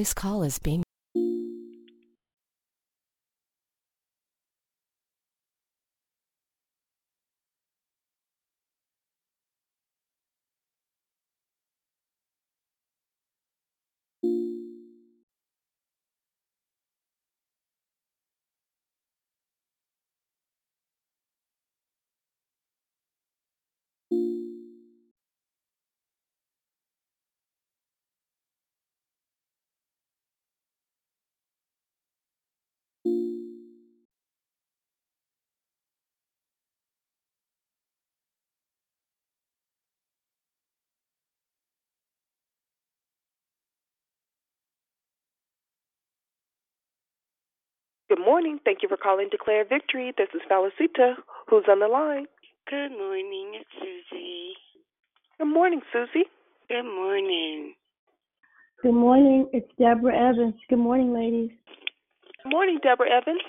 This call is being Good morning. Thank you for calling Declare Victory. This is Felicita. Who's on the line? Good morning, it's Susie. Good morning, Susie. Good morning. Good morning. It's Deborah Evans. Good morning, ladies. Good morning, Deborah Evans.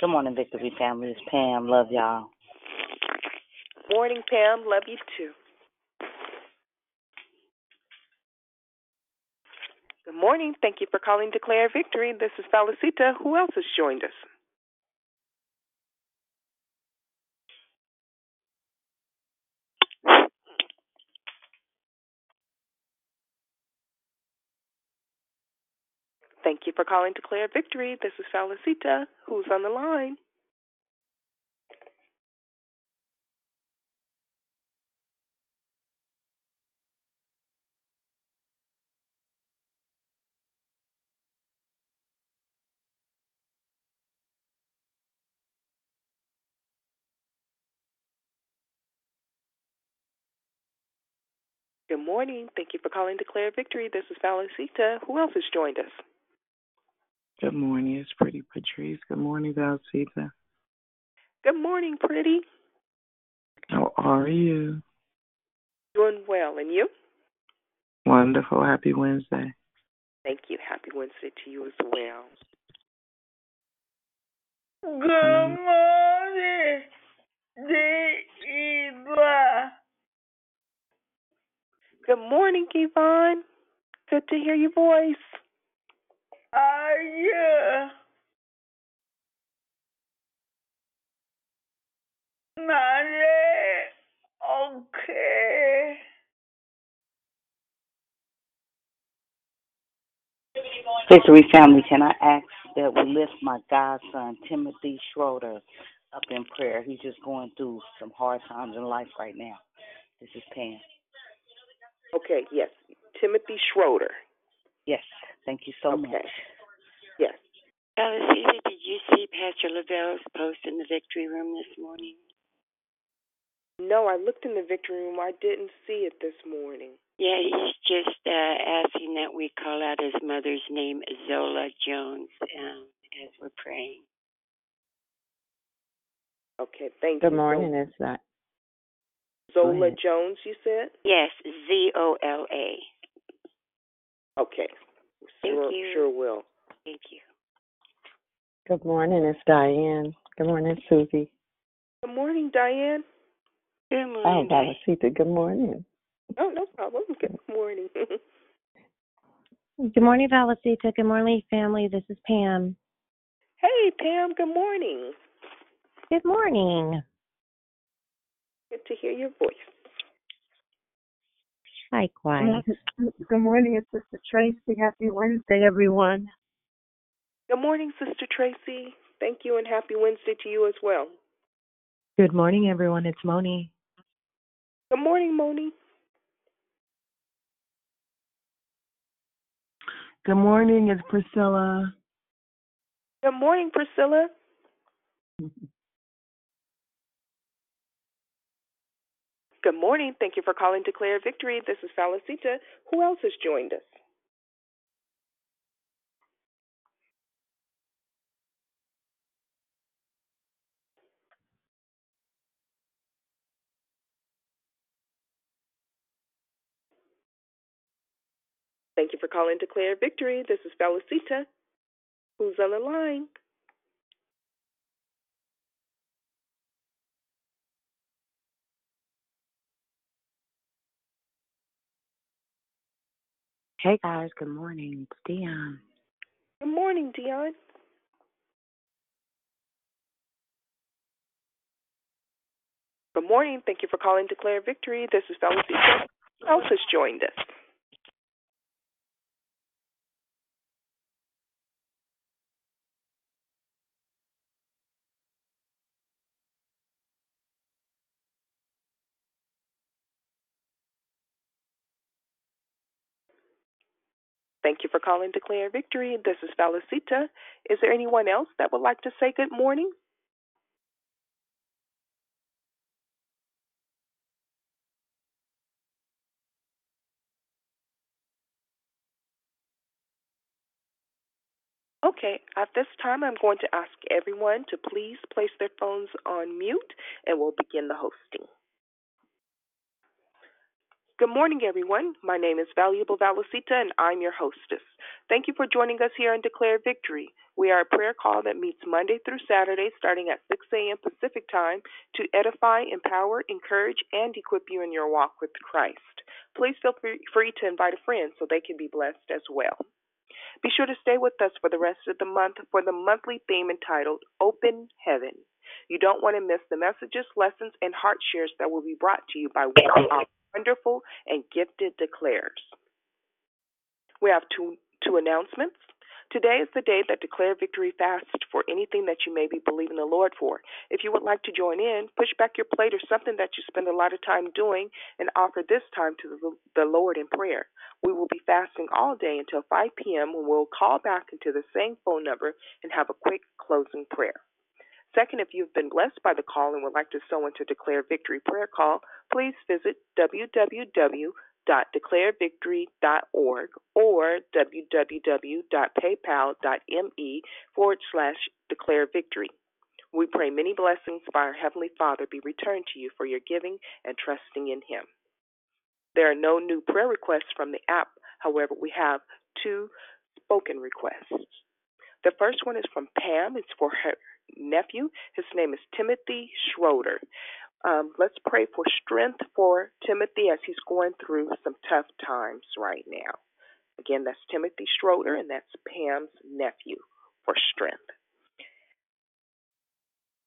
Good morning, Victory family. It's Pam. Love y'all. Morning, Pam. Love you too. Good morning. Thank you for calling Declare Victory. This is Felicita. Who else has joined us? Thank you for calling Declare Victory. This is Felicita. Who's on the line? Good morning. Thank you for calling Declare Victory. This is Felicita. Who else has joined us? Good morning. It's Pretty Patrice. Good morning, Valcita. Good morning, Pretty. How are you? Doing well. And you? Wonderful. Happy Wednesday. Thank you. Happy Wednesday to you as well. Good morning, Diva. Good morning, Kevon. Good to hear your voice. Are you? Not okay. Victory family, can I ask that we lift my godson, Timothy Schroeder, up in prayer? He's just going through some hard times in life right now. This is Pam. Okay, yes. Timothy Schroeder. Yes, thank you so Okay. much. Yes. Felicita, did you see Pastor Lavelle's post in the victory room this morning? No, I looked in the victory room. I didn't see it this morning. Yeah, he's just uh, asking that we call out his mother's name, Zola Jones, um, as we're praying. Okay, thank Good you. Good morning, it's that. Zola Jones, you said? Yes, Z O L A. Okay. Thank Sure, you. sure will. Thank you. Good morning, it's Diane. Good morning, Susie. Good morning, Diane. Good Oh, morning. Diane. Valicita, good morning. Oh, no problem. Good morning. Good morning, Valicita. Good morning, family. This is Pam. hey, Pam. Good morning. Good morning. Good to hear your voice. Hi, Likewise. Good morning. It's Sister Tracy. Happy Wednesday, everyone. Good morning, Sister Tracy. Thank you, and happy Wednesday to you as well. Good morning, everyone. It's Moni. Good morning, Moni. Good morning. It's Priscilla. Good morning, Priscilla. Good morning. Thank you for calling to Declare Victory. This is Felicita. Who else has joined us? Thank you for calling to Declare Victory. This is Felicita. Who's on the line? Hey guys, good morning. It's Dion. Good morning, Dion. Good morning. Thank you for calling Declare Victory. This is Felicia. Who else has joined us? Thank you for calling Declare Victory. This is Felicita. Is there anyone else that would like to say good morning? Okay, at this time, I'm going to ask everyone to please place their phones on mute and we'll begin the hosting. Good morning, everyone. My name is Valuable Valicita and I'm your hostess. Thank you for joining us here on Declare Victory. We are a prayer call that meets Monday through Saturday starting at 6 a.m. Pacific Time to edify, empower, encourage, and equip you in your walk with Christ. Please feel free to invite a friend so they can be blessed as well. Be sure to stay with us for the rest of the month for the monthly theme entitled Open Heaven. You don't want to miss the messages, lessons, and heart shares that will be brought to you by one wonderful and gifted declares. We have two, two announcements. Today is the day that Declare Victory fast for anything that you may be believing the Lord for. If you would like to join in, push back your plate or something that you spend a lot of time doing and offer this time to the Lord in prayer. We will be fasting all day until 5 p.m. when we'll call back into the same phone number and have a quick closing prayer. Second, if you've been blessed by the call and would like to sow into Declare Victory prayer call, please visit www.declarevictory.org or www.paypal.me forward slash declare victory. We pray many blessings by our Heavenly Father be returned to you for your giving and trusting in Him. There are no new prayer requests from the app. However, we have two spoken requests. The first one is from Pam. It's for her nephew. His name is Timothy Schroeder. Um, let's pray for strength for Timothy as he's going through some tough times right now. Again, that's Timothy Schroeder, and that's Pam's nephew for strength.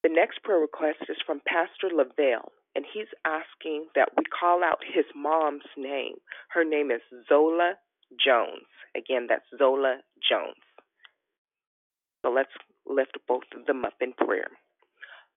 The next prayer request is from Pastor Lavelle, and he's asking that we call out his mom's name. Her name is Zola Jones. Again, that's Zola Jones. So let's lift both of them up in prayer.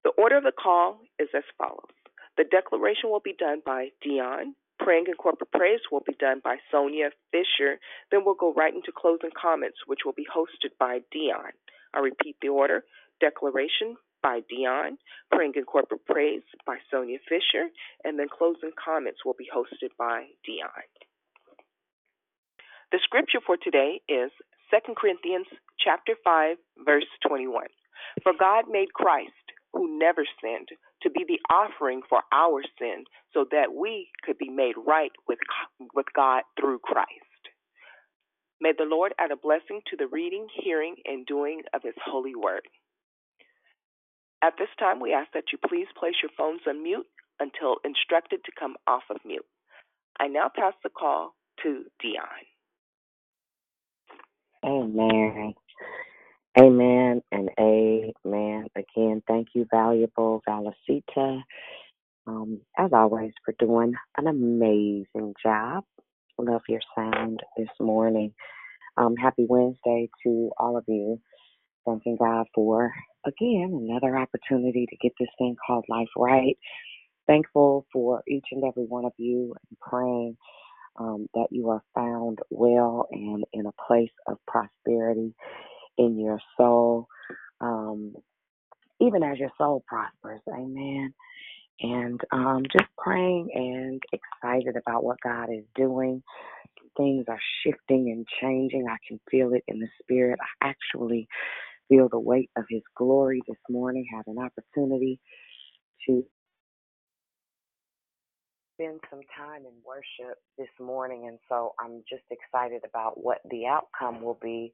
The order of the call is as follows. The declaration will be done by Dion. Praying and corporate praise will be done by Sonia Fisher. Then we'll go right into closing comments, which will be hosted by Dion. I repeat the order. Declaration by Dion, Praying and Corporate Praise by Sonia Fisher, and then closing comments will be hosted by Dion. The scripture for today is 2 Corinthians chapter 5 verse 21. For God made Christ who never sinned, to be the offering for our sin, so that we could be made right with, with God through Christ. May the Lord add a blessing to the reading, hearing, and doing of His holy word. At this time, we ask that you please place your phones on mute until instructed to come off of mute. I now pass the call to Dion. Amen. Amen and amen. Again, thank you, valuable Valicita, um, as always, for doing an amazing job. Love your sound this morning. Um, happy Wednesday to all of you. Thanking God for, again, another opportunity to get this thing called life right. Thankful for each and every one of you and praying um, that you are found well and in a place of prosperity in your soul, um, even as your soul prospers. Amen. And um, just praying and excited about what God is doing. Things are shifting and changing. I can feel it in the spirit. I actually feel the weight of His glory this morning. Had an opportunity to spend some time in worship this morning, and so I'm just excited about what the outcome will be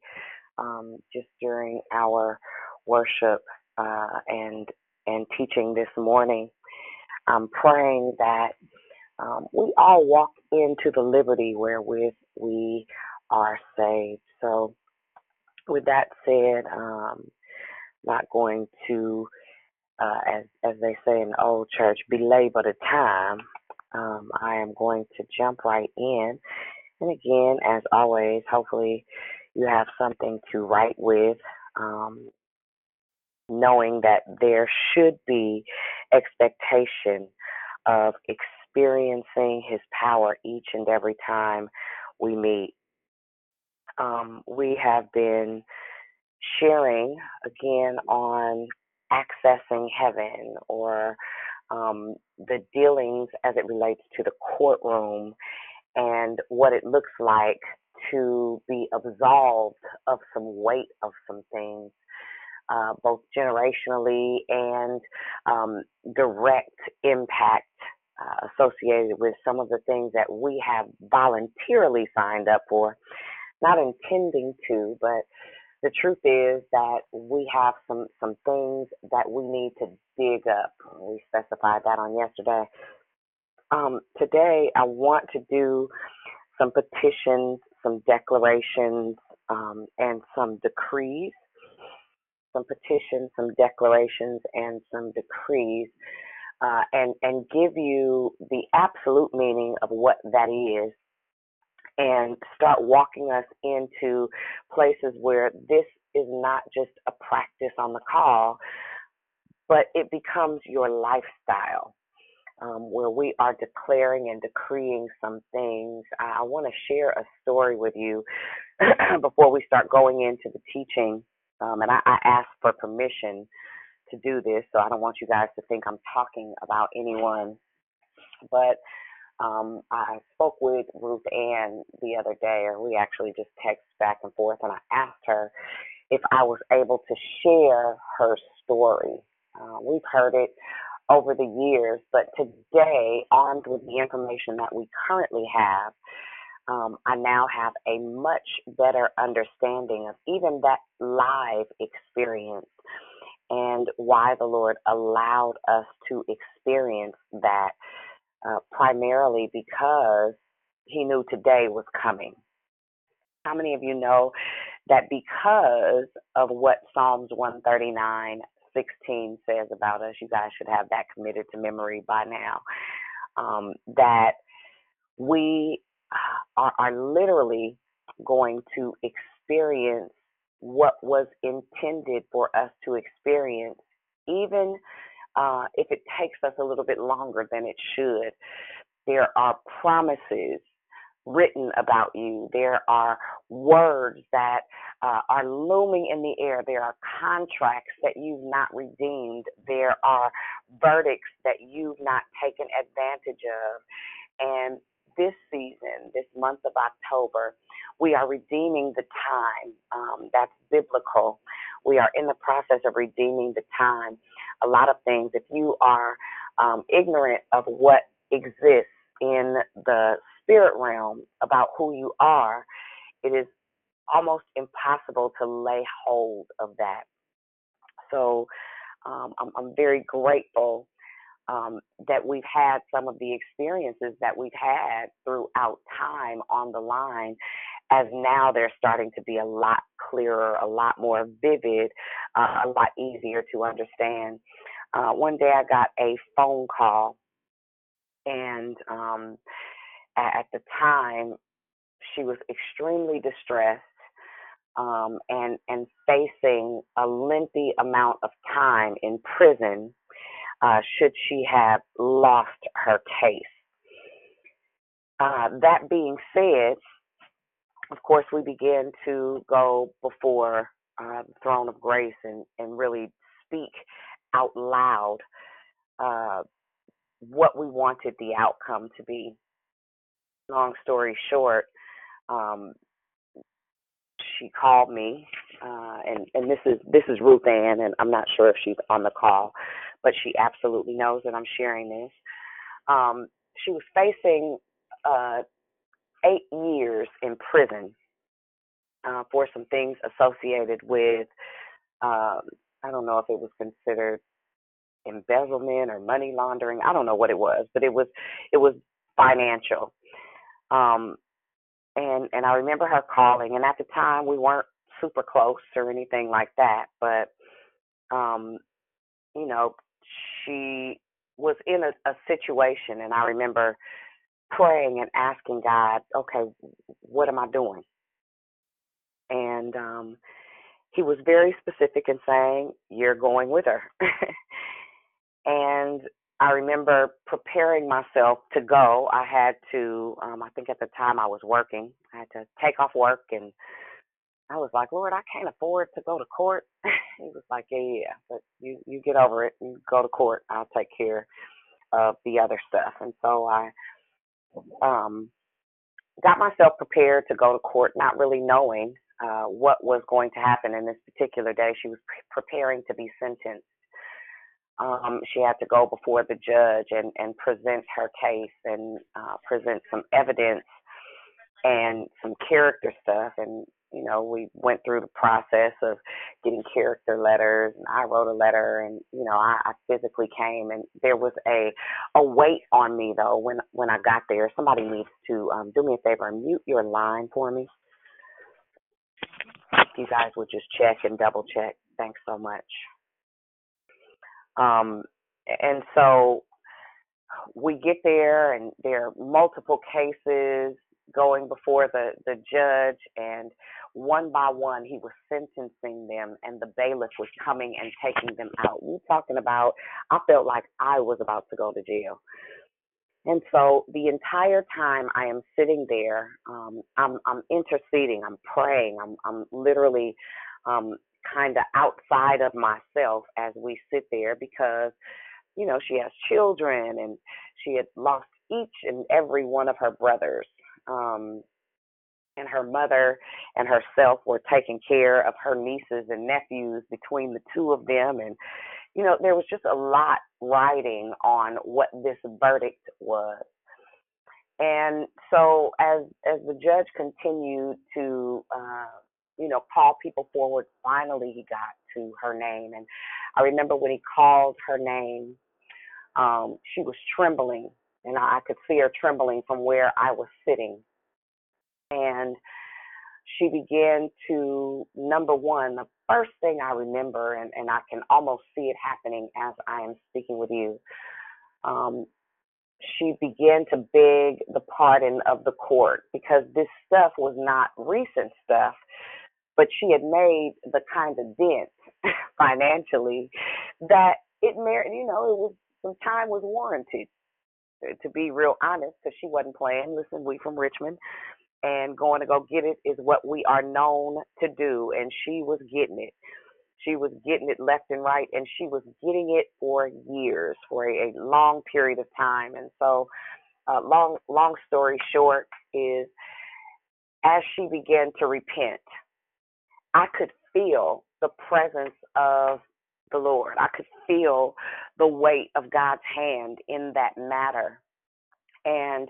um, just during our worship uh, and and teaching this morning. I'm praying that um, we all walk into the liberty wherewith we are saved. So, with that said, um, not going to, uh, as as they say in the old church, belabor the time. Um, I am going to jump right in, and again, as always, hopefully you have something to write with. Um, knowing that there should be expectation of experiencing his power each and every time we meet. Um, we have been sharing again on accessing heaven or um, the dealings as it relates to the courtroom and what it looks like to be absolved of some weight of some things uh, both generationally and um, direct impact uh, associated with some of the things that we have voluntarily signed up for, not intending to, but the truth is that we have some some things that we need to dig up. We specified that on yesterday. Um, today, I want to do some petitions, some declarations, um, and some decrees some petitions, some declarations, and some decrees, uh, and and give you the absolute meaning of what that is, and start walking us into places where this is not just a practice on the call, but it becomes your lifestyle. Um, where we are declaring and decreeing some things. I, I want to share a story with you before we start going into the teaching um, and I, I asked for permission to do this, so I don't want you guys to think I'm talking about anyone. But um, I spoke with Ruth Ann the other day, or we actually just texted back and forth, and I asked her if I was able to share her story. Uh, we've heard it over the years, but today, armed with the information that we currently have, um, I now have a much better understanding of even that live experience and why the Lord allowed us to experience that, uh, primarily because He knew today was coming. How many of you know that because of what Psalms 139 16 says about us, you guys should have that committed to memory by now, um, that we are, are literally going to experience what was intended for us to experience, even uh, if it takes us a little bit longer than it should. There are promises written about you. There are words that uh, are looming in the air. There are contracts that you've not redeemed. There are verdicts that you've not taken advantage of. And this season, this month of October, we are redeeming the time. Um, that's biblical. We are in the process of redeeming the time. A lot of things, if you are um, ignorant of what exists in the spirit realm about who you are, it is almost impossible to lay hold of that. So um, I'm, I'm very grateful um, that we've had some of the experiences that we've had throughout time on the line, as now they're starting to be a lot clearer, a lot more vivid, uh, a lot easier to understand. Uh, one day I got a phone call, and um, at the time, she was extremely distressed um, and and facing a lengthy amount of time in prison uh, should she have lost her case. Uh, that being said, of course, we begin to go before uh, the throne of grace and, and really speak out loud uh, what we wanted the outcome to be. Long story short, um, she called me, uh, and and this is this is Ruth Ann, and I'm not sure if she's on the call, but she absolutely knows that I'm sharing this. Um, she was facing uh, eight years in prison uh, for some things associated with, um, I don't know if it was considered embezzlement or money laundering. I don't know what it was, but it was it was financial. Um, and and I remember her calling, and at the time we weren't super close or anything like that, but um, you know, she was in a, a situation, and I remember praying and asking God, okay, what am I doing? And um, he was very specific in saying, you're going with her. and I remember preparing myself to go. I had to, um, I think at the time I was working, I had to take off work and I was like, Lord, I can't afford to go to court. he was like, Yeah, yeah, but you you get over it. You go to court. I'll take care of the other stuff. And so I um got myself prepared to go to court, not really knowing uh, what was going to happen in this particular day. She was pre- preparing to be sentenced um, she had to go before the judge and, and present her case and uh, present some evidence and some character stuff. And, you know, we went through the process of getting character letters and I wrote a letter and, you know, I, I physically came and there was a, a weight on me though when, when I got there. Somebody needs to um, do me a favor and mute your line for me. If you guys would just check and double check. Thanks so much. Um, and so we get there, and there are multiple cases going before the, the judge, and one by one, he was sentencing them, and the bailiff was coming and taking them out. You talking about? I felt like I was about to go to jail. And so the entire time I am sitting there, um, I'm, I'm interceding, I'm praying, I'm, I'm literally um, kind of outside of myself as we sit there because, you know, she has children and she had lost each and every one of her brothers. Um, and her mother and herself were taking care of her nieces and nephews between the two of them. And, you know, there was just a lot riding on what this verdict was. And so as as the judge continued to uh, you know, call people forward. Finally, he got to her name. And I remember when he called her name, um, she was trembling, and I could see her trembling from where I was sitting. And she began to, number one, the first thing I remember, and, and I can almost see it happening as I am speaking with you. Um, she began to beg the pardon of the court because this stuff was not recent stuff but she had made the kind of dent financially that it merited, you know, it was some time was warranted. To be real honest, because she wasn't playing. Listen, we from Richmond, and going to go get it is what we are known to do, and she was getting it. She was getting it left and right, and she was getting it for years, for a, a long period of time. And so, uh, long long story short is, as she began to repent, I could feel the presence of the Lord. I could feel the weight of God's hand in that matter. And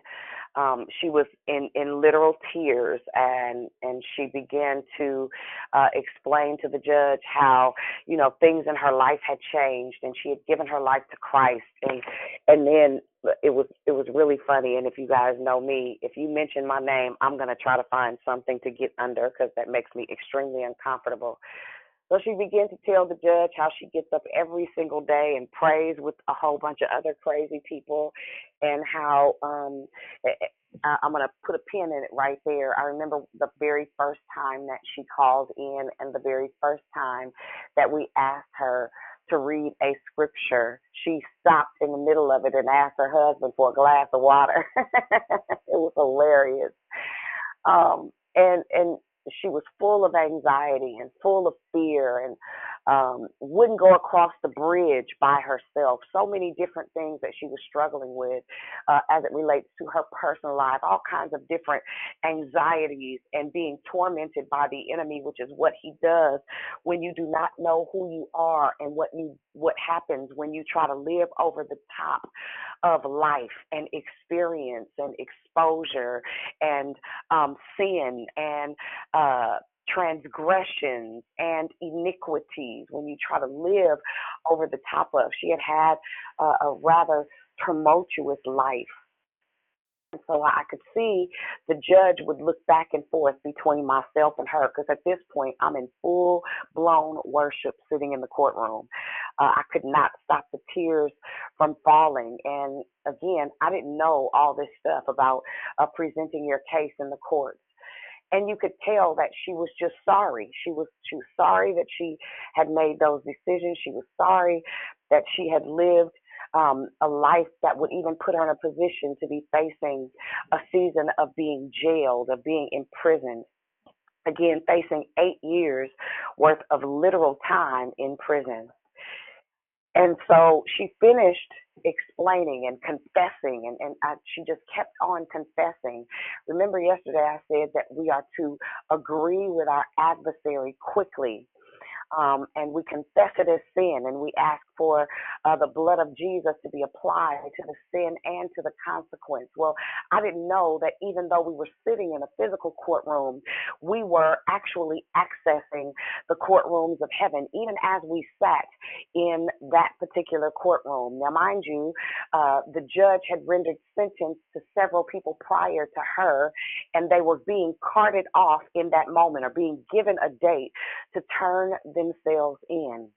um, she was in, in literal tears and, and she began to uh, explain to the judge how, you know, things in her life had changed and she had given her life to Christ. And, and then it was it was really funny and if you guys know me if you mention my name i'm going to try to find something to get under because that makes me extremely uncomfortable so she began to tell the judge how she gets up every single day and prays with a whole bunch of other crazy people and how um I'm going to put a pin in it right there. I remember the very first time that she called in and the very first time that we asked her to read a scripture, she stopped in the middle of it and asked her husband for a glass of water. it was hilarious. Um, and and she was full of anxiety and full of fear and um, wouldn't go across the bridge by herself. So many different things that she was struggling with uh, as it relates to her personal life, all kinds of different anxieties and being tormented by the enemy, which is what he does when you do not know who you are and what you what happens when you try to live over the top of life and experience and exposure and um, sin and uh, transgressions and iniquities when you try to live over the top of. She had had uh, a rather tumultuous life. And so I could see the judge would look back and forth between myself and her because at this point I'm in full blown worship sitting in the courtroom. Uh, I could not stop the tears from falling. And again, I didn't know all this stuff about uh, presenting your case in the courts. And you could tell that she was just sorry. She was she sorry that she had made those decisions. She was sorry that she had lived um, a life that would even put her in a position to be facing a season of being jailed, of being imprisoned. Again, facing eight years worth of literal time in prison. And so she finished explaining and confessing, and, and I, she just kept on confessing. Remember, yesterday I said that we are to agree with our adversary quickly um, and we confess it as sin, and we ask for uh, the blood of Jesus to be applied to the sin and to the consequence. Well, I didn't know that even though we were sitting in a physical courtroom, we were actually accessing the courtrooms of heaven, even as we sat in that particular courtroom. Now, mind you, uh, the judge had rendered sentence to several people prior to her, and they were being carted off in that moment or being given a date to turn themselves in.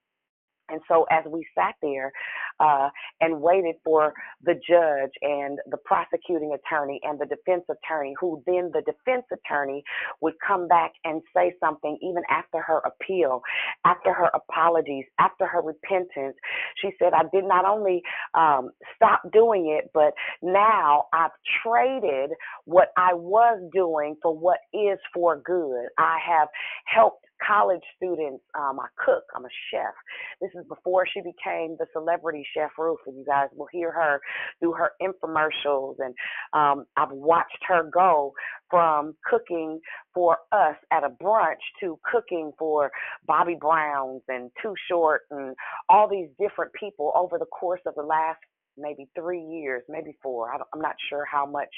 And so, as we sat there uh, and waited for the judge and the prosecuting attorney and the defense attorney, who then the defense attorney would come back and say something even after her appeal, after her apologies, after her repentance, she said, I did not only um, stop doing it, but now I've traded what I was doing for what is for good. I have helped college students. Um, I cook. I'm a chef. This is before she became the celebrity chef Ruth, and you guys will hear her do her infomercials. And um, I've watched her go from cooking for us at a brunch to cooking for Bobby Brown's and Too Short and all these different people over the course of the last maybe three years, maybe four. I am not sure how much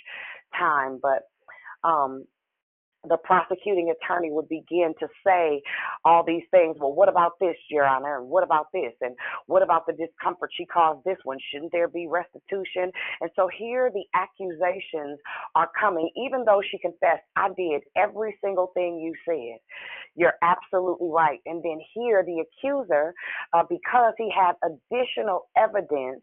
time, but um, the prosecuting attorney would begin to say all these things. Well, what about this, Your Honor? And what about this? And what about the discomfort she caused this one? Shouldn't there be restitution? And so here the accusations are coming, even though she confessed, I did every single thing you said. You're absolutely right. And then here the accuser, uh, because he had additional evidence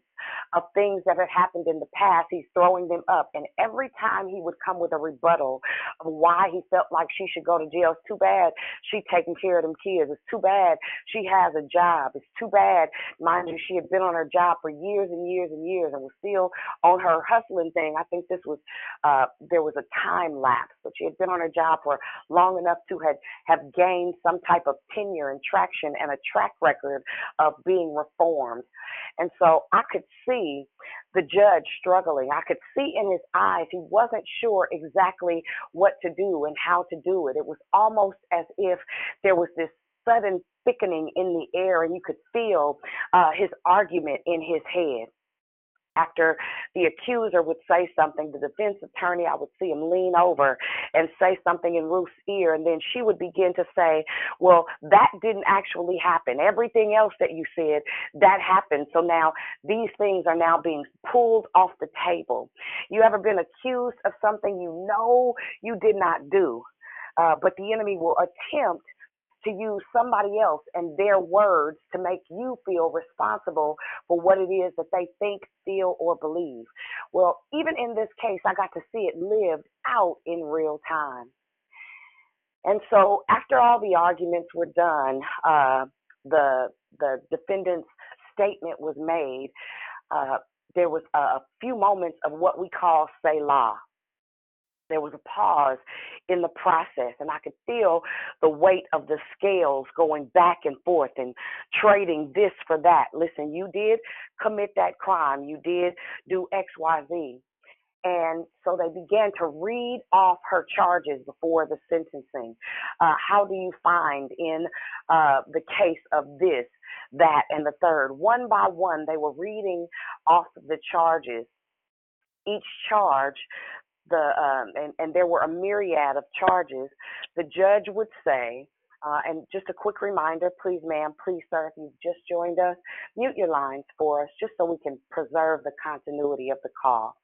of things that had happened in the past. He's throwing them up. And every time he would come with a rebuttal of why he felt like she should go to jail, it's too bad she taking care of them kids. It's too bad she has a job. It's too bad, mind you, she had been on her job for years and years and years and was still on her hustling thing. I think this was uh there was a time lapse, but she had been on her job for long enough to have have gained some type of tenure and traction and a track record of being reformed. And so I could see the judge struggling. I could see in his eyes he wasn't sure exactly what to do and how to do it. It was almost as if there was this sudden thickening in the air and you could feel uh, his argument in his head after the accuser would say something, the defense attorney, I would see him lean over and say something in Ruth's ear, and then she would begin to say, Well, that didn't actually happen. Everything else that you said, that happened. So now these things are now being pulled off the table. You ever been accused of something you know you did not do? Uh, but the enemy will attempt to use somebody else and their words to make you feel responsible for what it is that they think, feel, or believe. Well, even in this case, I got to see it lived out in real time. And so, after all the arguments were done, uh, the the defendant's statement was made. Uh, there was a few moments of what we call Selah there was a pause in the process, and I could feel the weight of the scales going back and forth and trading this for that. Listen, you did commit that crime, you did do X, Y, Z. And so they began to read off her charges before the sentencing. Uh, how do you find in uh, the case of this, that, and the third? One by one, they were reading off the charges each charge the um, and, and there were a myriad of charges, the judge would say, uh, and just a quick reminder, please, ma'am, please, sir, if you've just joined us, mute your lines for us just so we can preserve the continuity of the call.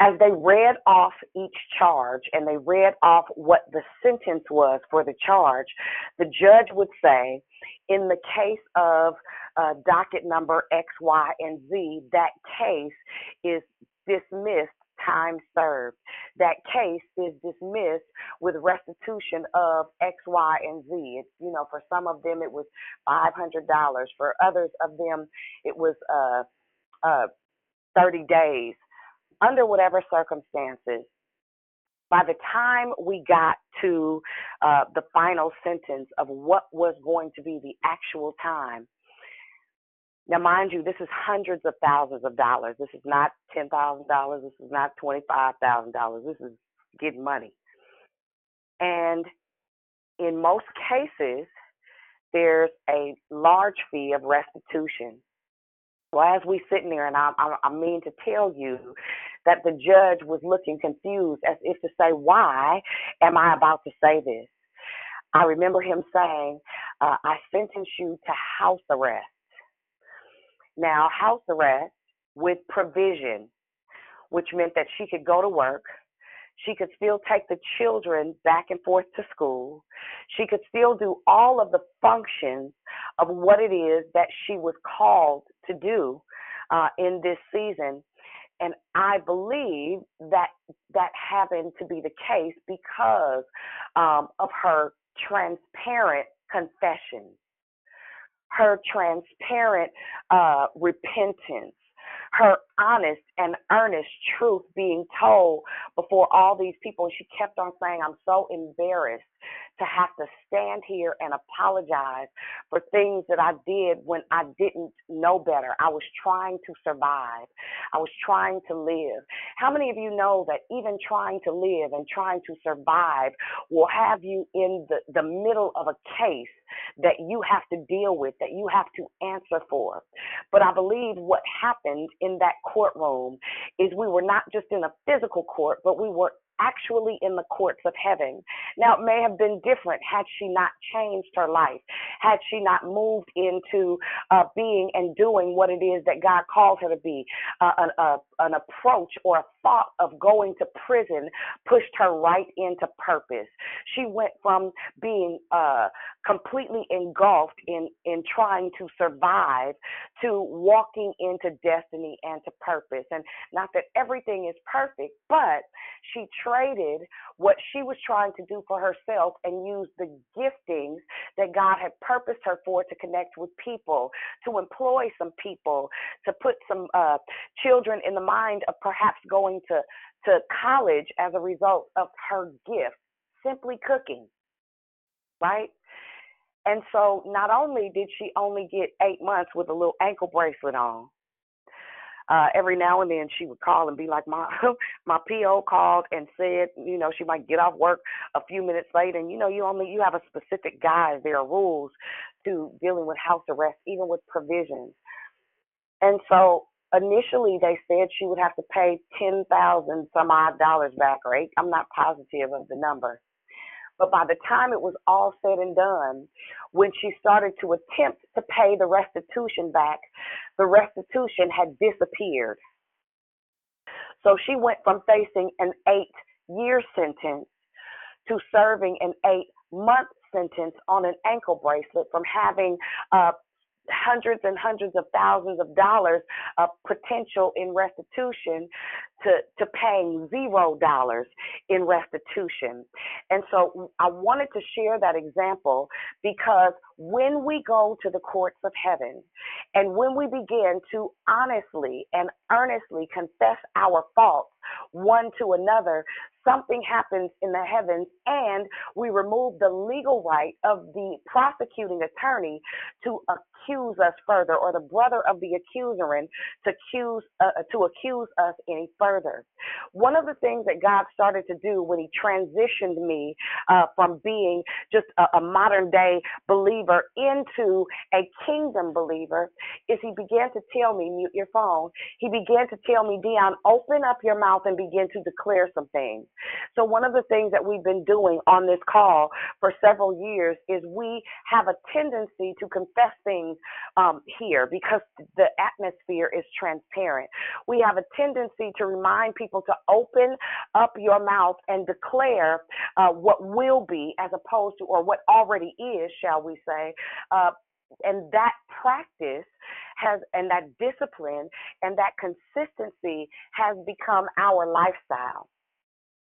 as they read off each charge and they read off what the sentence was for the charge, the judge would say, in the case of uh, docket number X, Y, and Z, that case is dismissed time served. That case is dismissed with restitution of X, Y, and Z. It's, you know, for some of them it was $500. For others of them it was uh, uh, 30 days. Under whatever circumstances, by the time we got to uh, the final sentence of what was going to be the actual time, now, mind you, this is hundreds of thousands of dollars. This is not $10,000. This is not $25,000. This is getting money. And in most cases, there's a large fee of restitution. Well, as we sitting there, and I, I, I mean to tell you that the judge was looking confused as if to say, Why am I about to say this? I remember him saying, uh, I sentence you to house arrest. Now, house arrest with provision, which meant that she could go to work. She could still take the children back and forth to school. She could still do all of the functions of what it is that she was called to do uh, in this season. And I believe that that happened to be the case because um, of her transparent confessions her transparent uh, repentance, her honest and earnest truth being told before all these people. And she kept on saying, I'm so embarrassed to have to stand here and apologize for things that I did when I didn't know better. I was trying to survive, I was trying to live. How many of you know that even trying to live and trying to survive will have you in the, the middle of a case? That you have to deal with, that you have to answer for. But I believe what happened in that courtroom is we were not just in a physical court, but we were actually in the courts of heaven. Now, it may have been different had she not changed her life, had she not moved into uh, being and doing what it is that God called her to be. Uh, an, uh, an approach or a thought of going to prison pushed her right into purpose. She went from being uh, completely engulfed in, in trying to survive to walking into destiny and to purpose. And not that everything is perfect, but she traded what she was trying to do for herself and used the giftings that God had purposed her for to connect with people, to employ some people, to put some uh, children in the mind of perhaps going to, to college as a result of her gift, simply cooking, right? And so not only did she only get eight months with a little ankle bracelet on, uh, every now and then she would call and be like, my my PO called and said, you know, she might get off work a few minutes late, and you know, you only you have a specific guise. There are rules to dealing with house arrest, even with provisions. And so initially they said she would have to pay ten thousand some odd dollars back, or eight. I'm not positive of the number. But by the time it was all said and done, when she started to attempt to pay the restitution back, the restitution had disappeared. So she went from facing an eight year sentence to serving an eight month sentence on an ankle bracelet from having uh, hundreds and hundreds of thousands of dollars of potential in restitution to, to paying zero dollars in restitution. And so I wanted to share that example because when we go to the courts of heaven and when we begin to honestly and earnestly confess our faults one to another, something happens in the heavens and we remove the legal right of the prosecuting attorney to accuse us further or the brother of the accuser to accuse uh, to accuse us any further. One of the things that god started to do when he transitioned me uh, from being just a, a modern day believer into a kingdom believer is he began to tell me mute your phone he began to tell me dion open up your mouth and begin to declare some things. So, one of the things that we've been doing on this call for several years is we have a tendency to confess things um, here because the atmosphere is transparent. We have a tendency to remind people to open up your mouth and declare uh, what will be as opposed to, or what already is, shall we say. Uh, and that practice has and that discipline and that consistency has become our lifestyle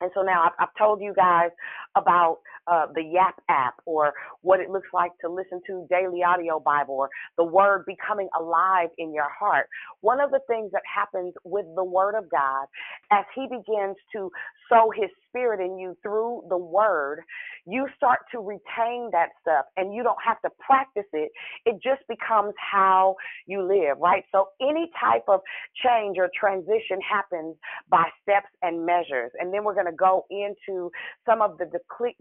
and so now I've, told you guys about uh, the Yap app or what it looks like to listen to daily audio Bible or the word becoming alive in your heart. One of the things that happens with the word of God as he begins to sow his spirit in you through the word, you start to retain that stuff and you don't have to practice it. It just becomes how you live, right? So any type of change or transition happens by steps and measures. And then we're going to go into some of the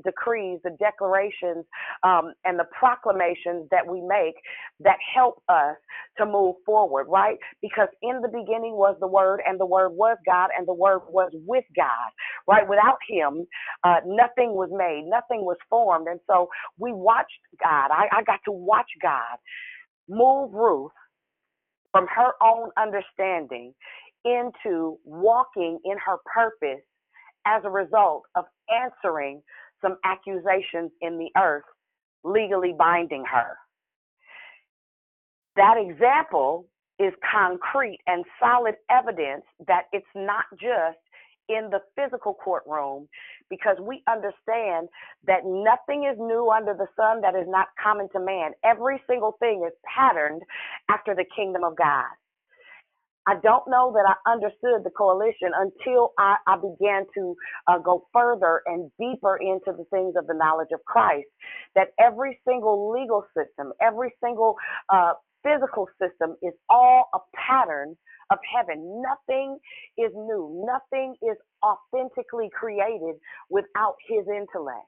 decrees, the declarations, um, and the proclamations that we make that help us to move forward, right? Because in the beginning was the Word, and the Word was God, and the Word was with God, right? Without Him, uh, nothing was made, nothing was formed. And so we watched God. I, I got to watch God move Ruth from her own understanding into walking in her purpose as a result of answering some accusations in the earth, legally binding her. That example is concrete and solid evidence that it's not just in the physical courtroom because we understand that nothing is new under the sun that is not common to man. Every single thing is patterned after the kingdom of God. I don't know that I understood the coalition until I, I began to uh, go further and deeper into the things of the knowledge of Christ. That every single legal system, every single uh, physical system is all a pattern of heaven. Nothing is new, nothing is authentically created without his intellect.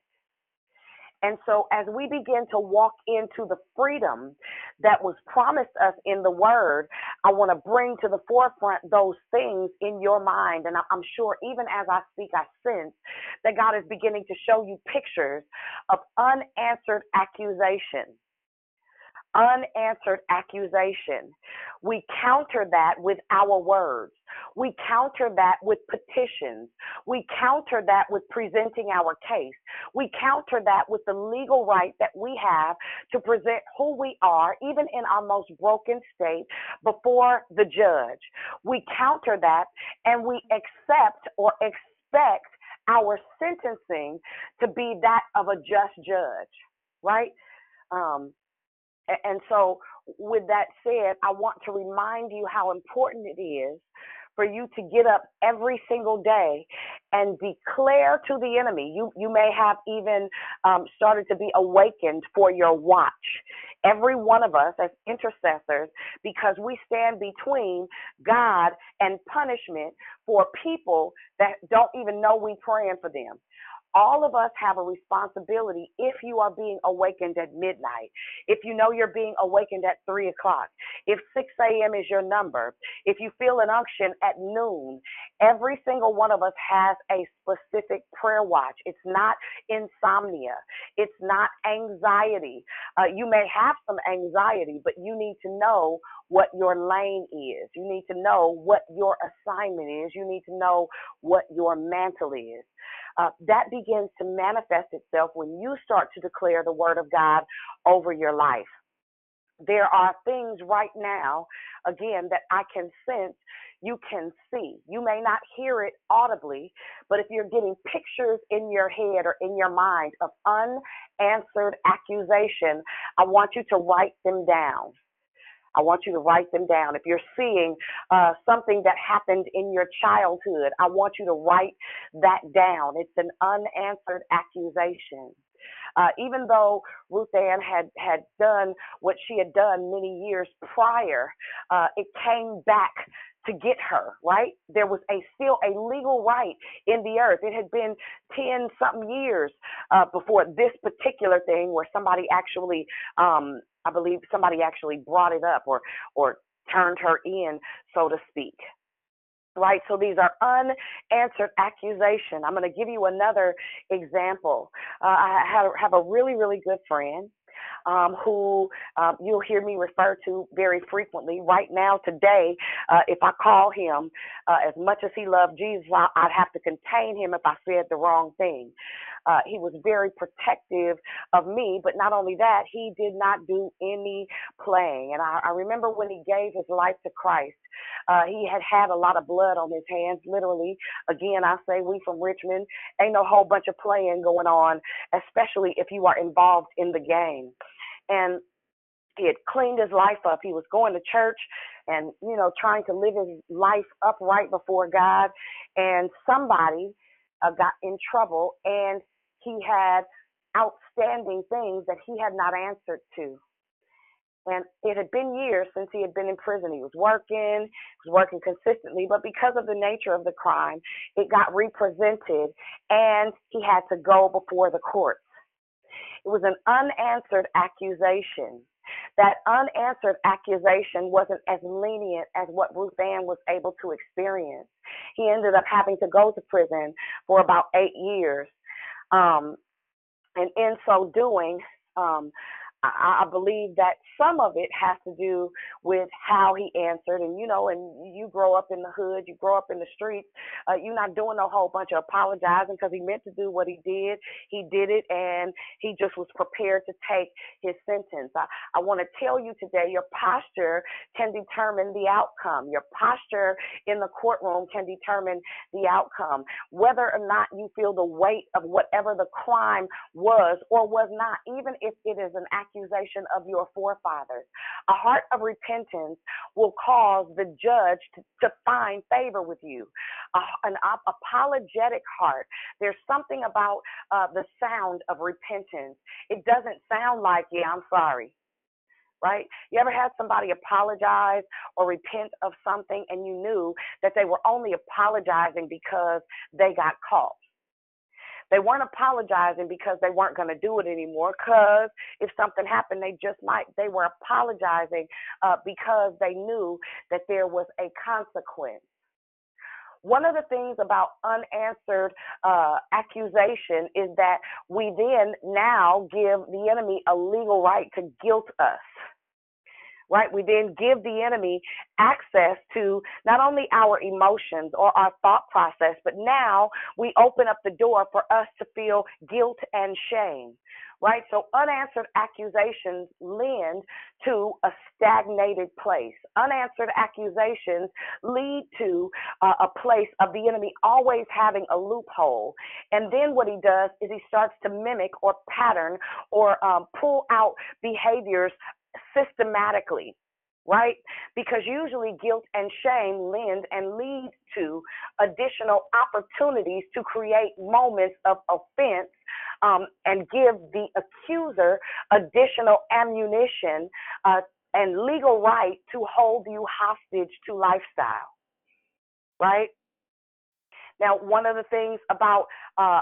And so, as we begin to walk into the freedom that was promised us in the Word, I want to bring to the forefront those things in your mind. And I'm sure, even as I speak, I sense that God is beginning to show you pictures of unanswered accusations unanswered accusation. We counter that with our words. We counter that with petitions. We counter that with presenting our case. We counter that with the legal right that we have to present who we are, even in our most broken state, before the judge. We counter that and we accept or expect our sentencing to be that of a just judge, right? Um, and so, with that said, I want to remind you how important it is for you to get up every single day and declare to the enemy. You you may have even um, started to be awakened for your watch. Every one of us as intercessors, because we stand between God and punishment for people that don't even know we praying for them all of us have a responsibility if you are being awakened at midnight, if you know you're being awakened at three o'clock, if 6 a.m. is your number, if you feel an unction at noon, every single one of us has a specific prayer watch. It's not insomnia, it's not anxiety. Uh, you may have some anxiety, but you need to know what your lane is. You need to know what your assignment is. You need to know what your mantle is uh, that begins to manifest itself when you start to declare the word of God over your life. There are things right now, again, that I can sense you can see. You may not hear it audibly, but if you're getting pictures in your head or in your mind of unanswered accusation, I want you to write them down. I want you to write them down. If you're seeing uh, something that happened in your childhood, I want you to write that down. It's an unanswered accusation. Uh, even though Ruth Ann had, had done what she had done many years prior, uh, it came back to get her, right? There was a still a legal right in the earth. It had been 10 something years uh, before this particular thing where somebody actually, um, I believe somebody actually brought it up or, or turned her in, so to speak. right? So these are unanswered accusations. I'm going to give you another example. Uh, I have, have a really, really good friend. Um, who um, you'll hear me refer to very frequently. Right now, today, uh, if I call him, uh, as much as he loved Jesus, I'd have to contain him if I said the wrong thing. Uh, he was very protective of me, but not only that, he did not do any playing. And I, I remember when he gave his life to Christ, uh, he had had a lot of blood on his hands, literally. Again, I say we from Richmond, ain't no whole bunch of playing going on, especially if you are involved in the game. And he had cleaned his life up. He was going to church and, you know, trying to live his life upright before God. And somebody uh, got in trouble and he had outstanding things that he had not answered to. And it had been years since he had been in prison. He was working, he was working consistently, but because of the nature of the crime, it got represented and he had to go before the courts. It was an unanswered accusation. That unanswered accusation wasn't as lenient as what Ruth Ann was able to experience. He ended up having to go to prison for about eight years. Um, and in so doing, um, I, I believe that some of it has to do with how he answered. And, you know, and you grow up in the hood, you grow up in the streets, uh, you're not doing a whole bunch of apologizing because he meant to do what he did. He did it and he just was prepared to take his sentence. I, I want to tell you today your posture can determine the outcome. Your posture in the courtroom can determine the outcome. Whether or not you feel the weight of whatever the crime was or was not, even if it is an act accusation of your forefathers. A heart of repentance will cause the judge to, to find favor with you. Uh, an apologetic heart. There's something about uh, the sound of repentance. It doesn't sound like, yeah, I'm sorry right? You ever had somebody apologize or repent of something and you knew that they were only apologizing because they got caught? They weren't apologizing because they weren't going to do it anymore. Because if something happened, they just might. They were apologizing uh, because they knew that there was a consequence. One of the things about unanswered uh, accusation is that we then now give the enemy a legal right to guilt us right? We then give the enemy access to not only our emotions or our thought process, but now we open up the door for us to feel guilt and shame. Right? So unanswered accusations lend to a stagnated place. Unanswered accusations lead to uh, a place of the enemy always having a loophole. And then what he does is he starts to mimic or pattern or um, pull out behaviors systematically right? Because usually guilt and shame lend and lead to additional opportunities to create moments of offense um, and give the accuser additional ammunition uh, and legal right to hold you hostage to lifestyle, right? Now, one of the things about uh,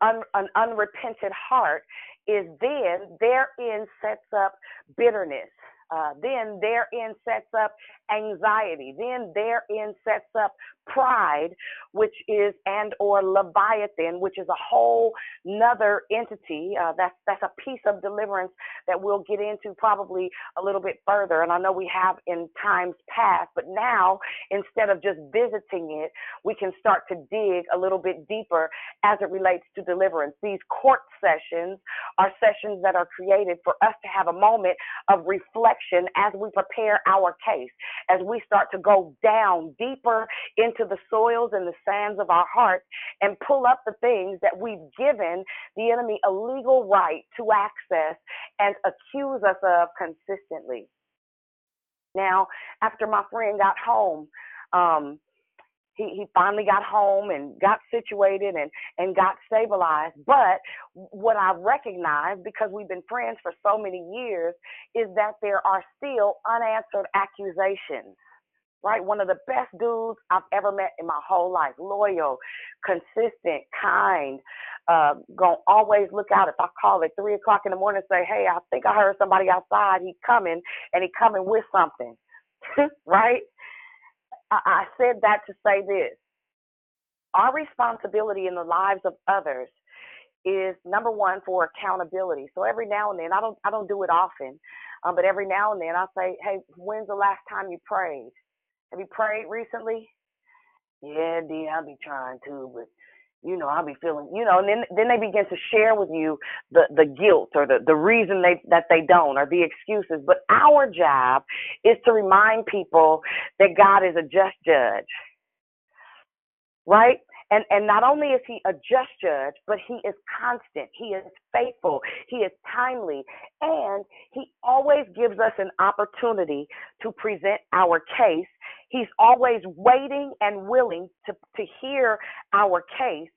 un, an unrepentant heart is then therein sets up bitterness. Uh, then therein sets up anxiety. Then therein sets up pride, which is and or leviathan, which is a whole another entity. Uh, that's that's a piece of deliverance that we'll get into probably a little bit further. And I know we have in times past, but now instead of just visiting it, we can start to dig a little bit deeper as it relates to deliverance. These court sessions are sessions that are created for us to have a moment of reflection as we prepare our case, as we start to go down deeper into the soils and the sands of our hearts and pull up the things that we've given the enemy a legal right to access and accuse us of consistently. Now, after my friend got home, um, he, he finally got home and got situated and, and got stabilized. But what I've recognized, because we've been friends for so many years, is that there are still unanswered accusations right? One of the best dudes I've ever met in my whole life. Loyal, consistent, kind. Uh, gonna always look out if I call at three o'clock in the morning and say, Hey, I think I heard somebody outside. He coming and he coming with something. right? I, said that to say this. Our responsibility in the lives of others is number one for accountability. So every now and then, I don't I don't do it often, um, but every now and then I say, hey, when's the last time you prayed? Have you prayed recently? Yeah, D, I'll be trying to, but you know, I'll be feeling, you know, and then then they begin to share with you the the guilt or the the reason they that they don't or the excuses. But our job is to remind people that God is a just judge, right? And and not only is he a just judge, but he is constant. He is faithful. He is timely, and he always gives us an opportunity to present our case. He's always waiting and willing to to hear our case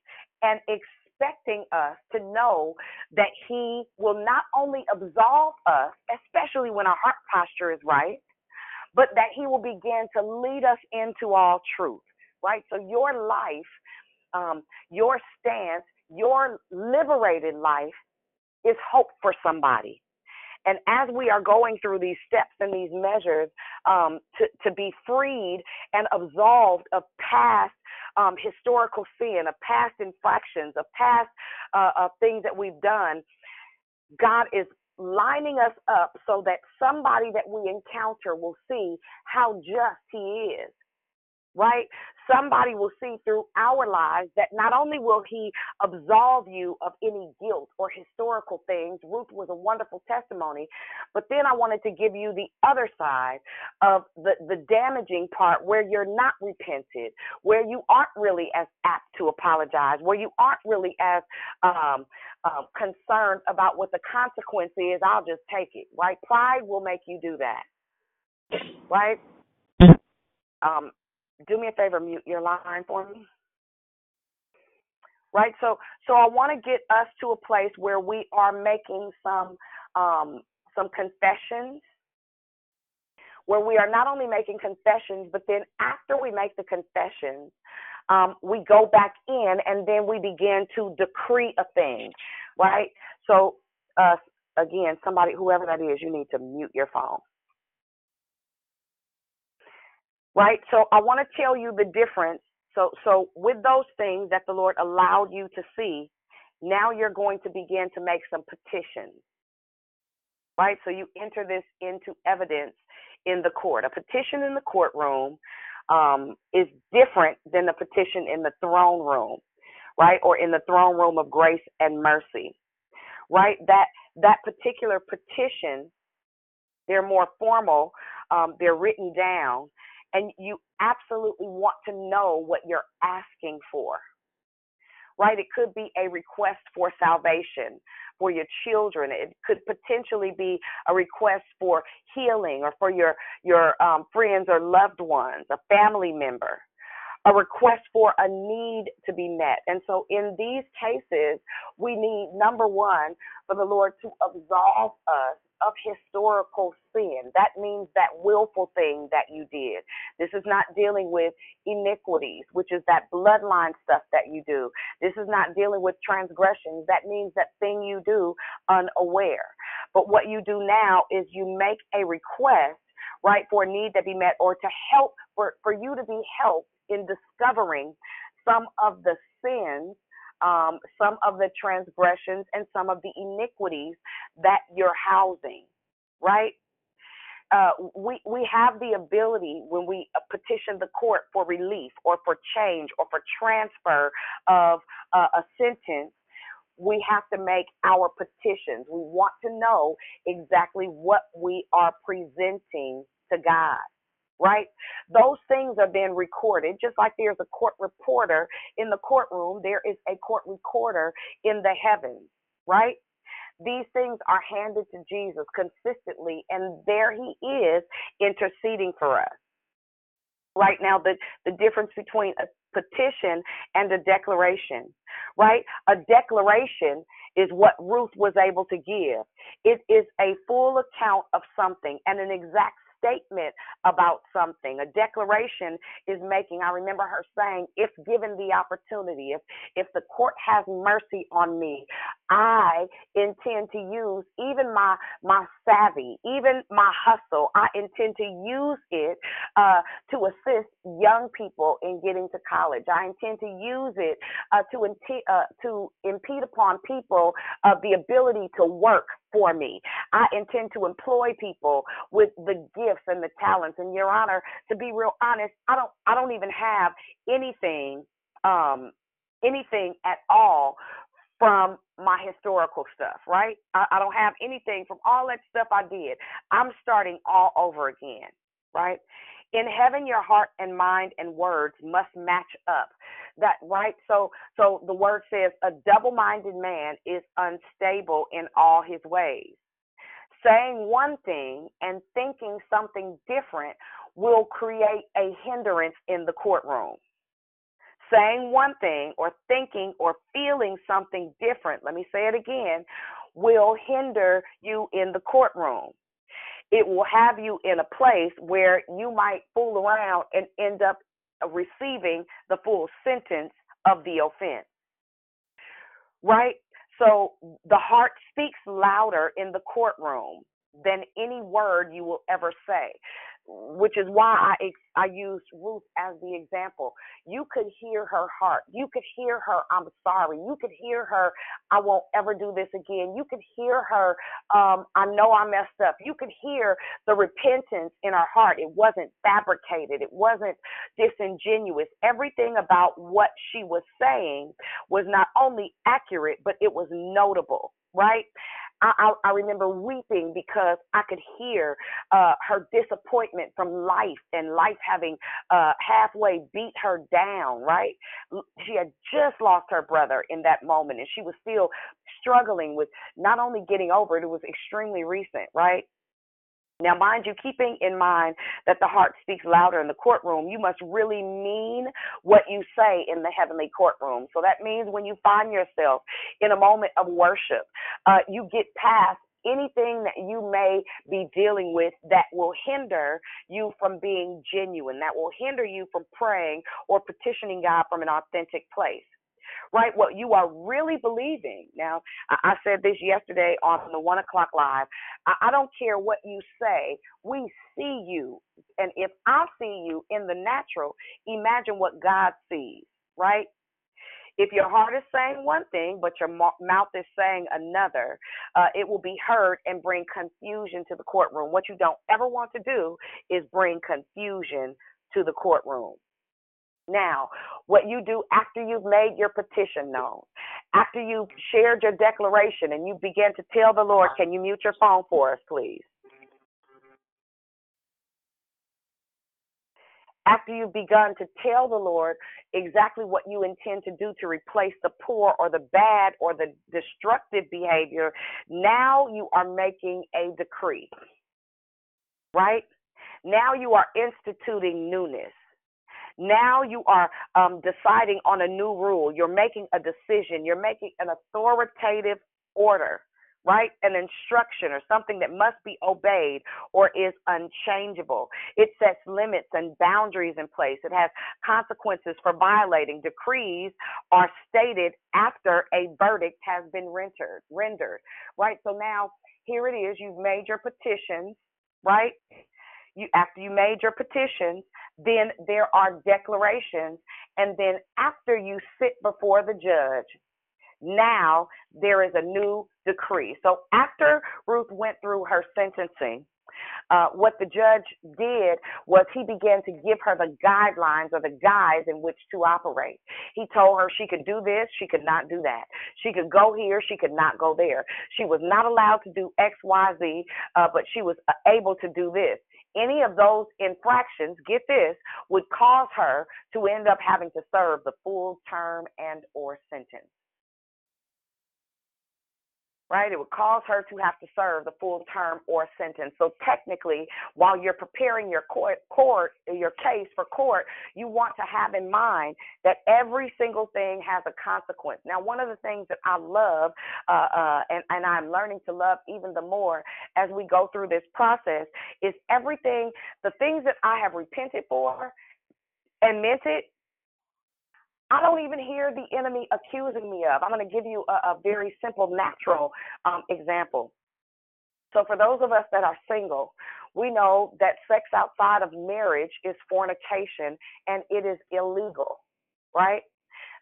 and expecting us to know that he will not only absolve us, especially when our heart posture is right, but that he will begin to lead us into all truth. Right? So your life um, your stance, your liberated life is hope for somebody. And as we are going through these steps and these measures um, to, to be freed and absolved of past um, historical sin, of past infractions, of past uh, of things that we've done, God is lining us up so that somebody that we encounter will see how just He is right? Somebody will see through our lives that not only will he absolve you of any guilt or historical things, Ruth was a wonderful testimony, but then I wanted to give you the other side of the, the damaging part where you're not repented, where you aren't really as apt to apologize, where you aren't really as um, um, concerned about what the consequence is. I'll just take it, right? Pride will make you do that, right? Um, do me a favor, mute your line for me. Right, so so I want to get us to a place where we are making some um, some confessions, where we are not only making confessions, but then after we make the confessions, um, we go back in and then we begin to decree a thing, right? So uh, again, somebody, whoever that is, you need to mute your phone right? So I want to tell you the difference. So so with those things that the Lord allowed you to see, now you're going to begin to make some petitions. Right? So you enter this into evidence in the court. A petition in the courtroom um, is different than the petition in the throne room, right? Or in the throne room of grace and mercy. Right? That that particular petition, they're more formal, um, they're written down, and you absolutely want to know what you're asking for. Right? It could be a request for salvation for your children. It could potentially be a request for healing or for your your um, friends or loved ones, a family member a request for a need to be met. And so in these cases, we need number one for the Lord to absolve us of historical sin. That means that willful thing that you did. This is not dealing with iniquities, which is that bloodline stuff that you do. This is not dealing with transgressions. That means that thing you do unaware. But what you do now is you make a request, right, for a need to be met or to help, for, for you to be helped in discovering some of the sins um, some of the transgressions and some of the iniquities that you're housing, right? Uh, we we have the ability when we uh, petition the court for relief or for change or for transfer of uh, a sentence. We have to make our petitions. We want to know exactly what we are presenting to God right? Those things are then recorded, just like there's a court reporter in the courtroom, there is a court recorder in the heavens, right? These things are handed to Jesus consistently, and there he is interceding for us. Right now, the, the difference between a petition and a declaration, right? A declaration is what Ruth was able to give. It is a full account of something and an exact statement about something. A declaration is making, I remember her saying, if given the opportunity, if if the court has mercy on me, I intend to use even my my savvy, even my hustle. I intend to use it uh, to assist young people in getting to college. I intend to use it uh, to uh, to impede upon people of the ability to work for me. I intend to employ people with the gifts and the talents. And Your Honor, to be real honest, I don't I don't even have anything um, anything at all from my historical stuff, right? I, I don't have anything from all that stuff I did. I'm starting all over again, right? In heaven, your heart and mind and words must match up. That right? So so the word says a double-minded man is unstable in all his ways. Saying one thing and thinking something different will create a hindrance in the courtroom saying one thing or thinking or feeling something different, let me say it again, will hinder you in the courtroom. It will have you in a place where you might fool around and end up receiving the full sentence of the offense. Right? So the heart speaks louder in the courtroom than any word you will ever say which is why I I used Ruth as the example. You could hear her heart. You could hear her I'm sorry. You could hear her I won't ever do this again. You could hear her um I know I messed up. You could hear the repentance in her heart. It wasn't fabricated. It wasn't disingenuous. Everything about what she was saying was not only accurate but it was notable, right? I, I, I remember weeping because I could hear uh, her disappointment from life and life having uh, halfway beat her down, right? She had just lost her brother in that moment and she was still struggling with not only getting over it, it was extremely recent, right? Now, mind you, keeping in mind that the heart speaks louder in the courtroom, you must really mean what you say in the heavenly courtroom. So that means when you find yourself in a moment of worship, uh, you get past anything that you may be dealing with that will hinder you from being genuine, that will hinder you from praying or petitioning God from an authentic place right? What you are really believing. Now, I said this yesterday on the one o'clock live. I don't care what you say, we see you. And if I see you in the natural, imagine what God sees, right? If your heart is saying one thing, but your mouth is saying another, uh, it will be heard and bring confusion to the courtroom. What you don't ever want to do is bring confusion to the courtroom. Now, what you do after you've made your petition known, after you've shared your declaration and you begin to tell the Lord, can you mute your phone for us, please? After you've begun to tell the Lord exactly what you intend to do to replace the poor or the bad or the destructive behavior, now you are making a decree, right? Now you are instituting newness. Now you are um, deciding on a new rule. You're making a decision. You're making an authoritative order, right? An instruction or something that must be obeyed or is unchangeable. It sets limits and boundaries in place. It has consequences for violating. Decrees are stated after a verdict has been rendered, rendered, right? So now here it is. You've made your petitions, right? You after you made your petitions, then there are declarations, and then after you sit before the judge, now there is a new decree. So after Ruth went through her sentencing, uh, what the judge did was he began to give her the guidelines or the guides in which to operate. He told her she could do this, she could not do that. She could go here, she could not go there. She was not allowed to do X, Y, Z, uh, but she was uh, able to do this any of those infractions, get this, would cause her to end up having to serve the full term and or sentence. Right? It would cause her to have to serve the full term or sentence. So technically, while you're preparing your court, court your case for court, you want to have in mind that every single thing has a consequence. Now, one of the things that I love, uh, uh, and and I'm learning to love even the more as we go through this process, is everything, the things that I have repented for and meant it I don't even hear the enemy accusing me of. I'm going to give you a, a very simple, natural um, example. So, for those of us that are single, we know that sex outside of marriage is fornication and it is illegal, right?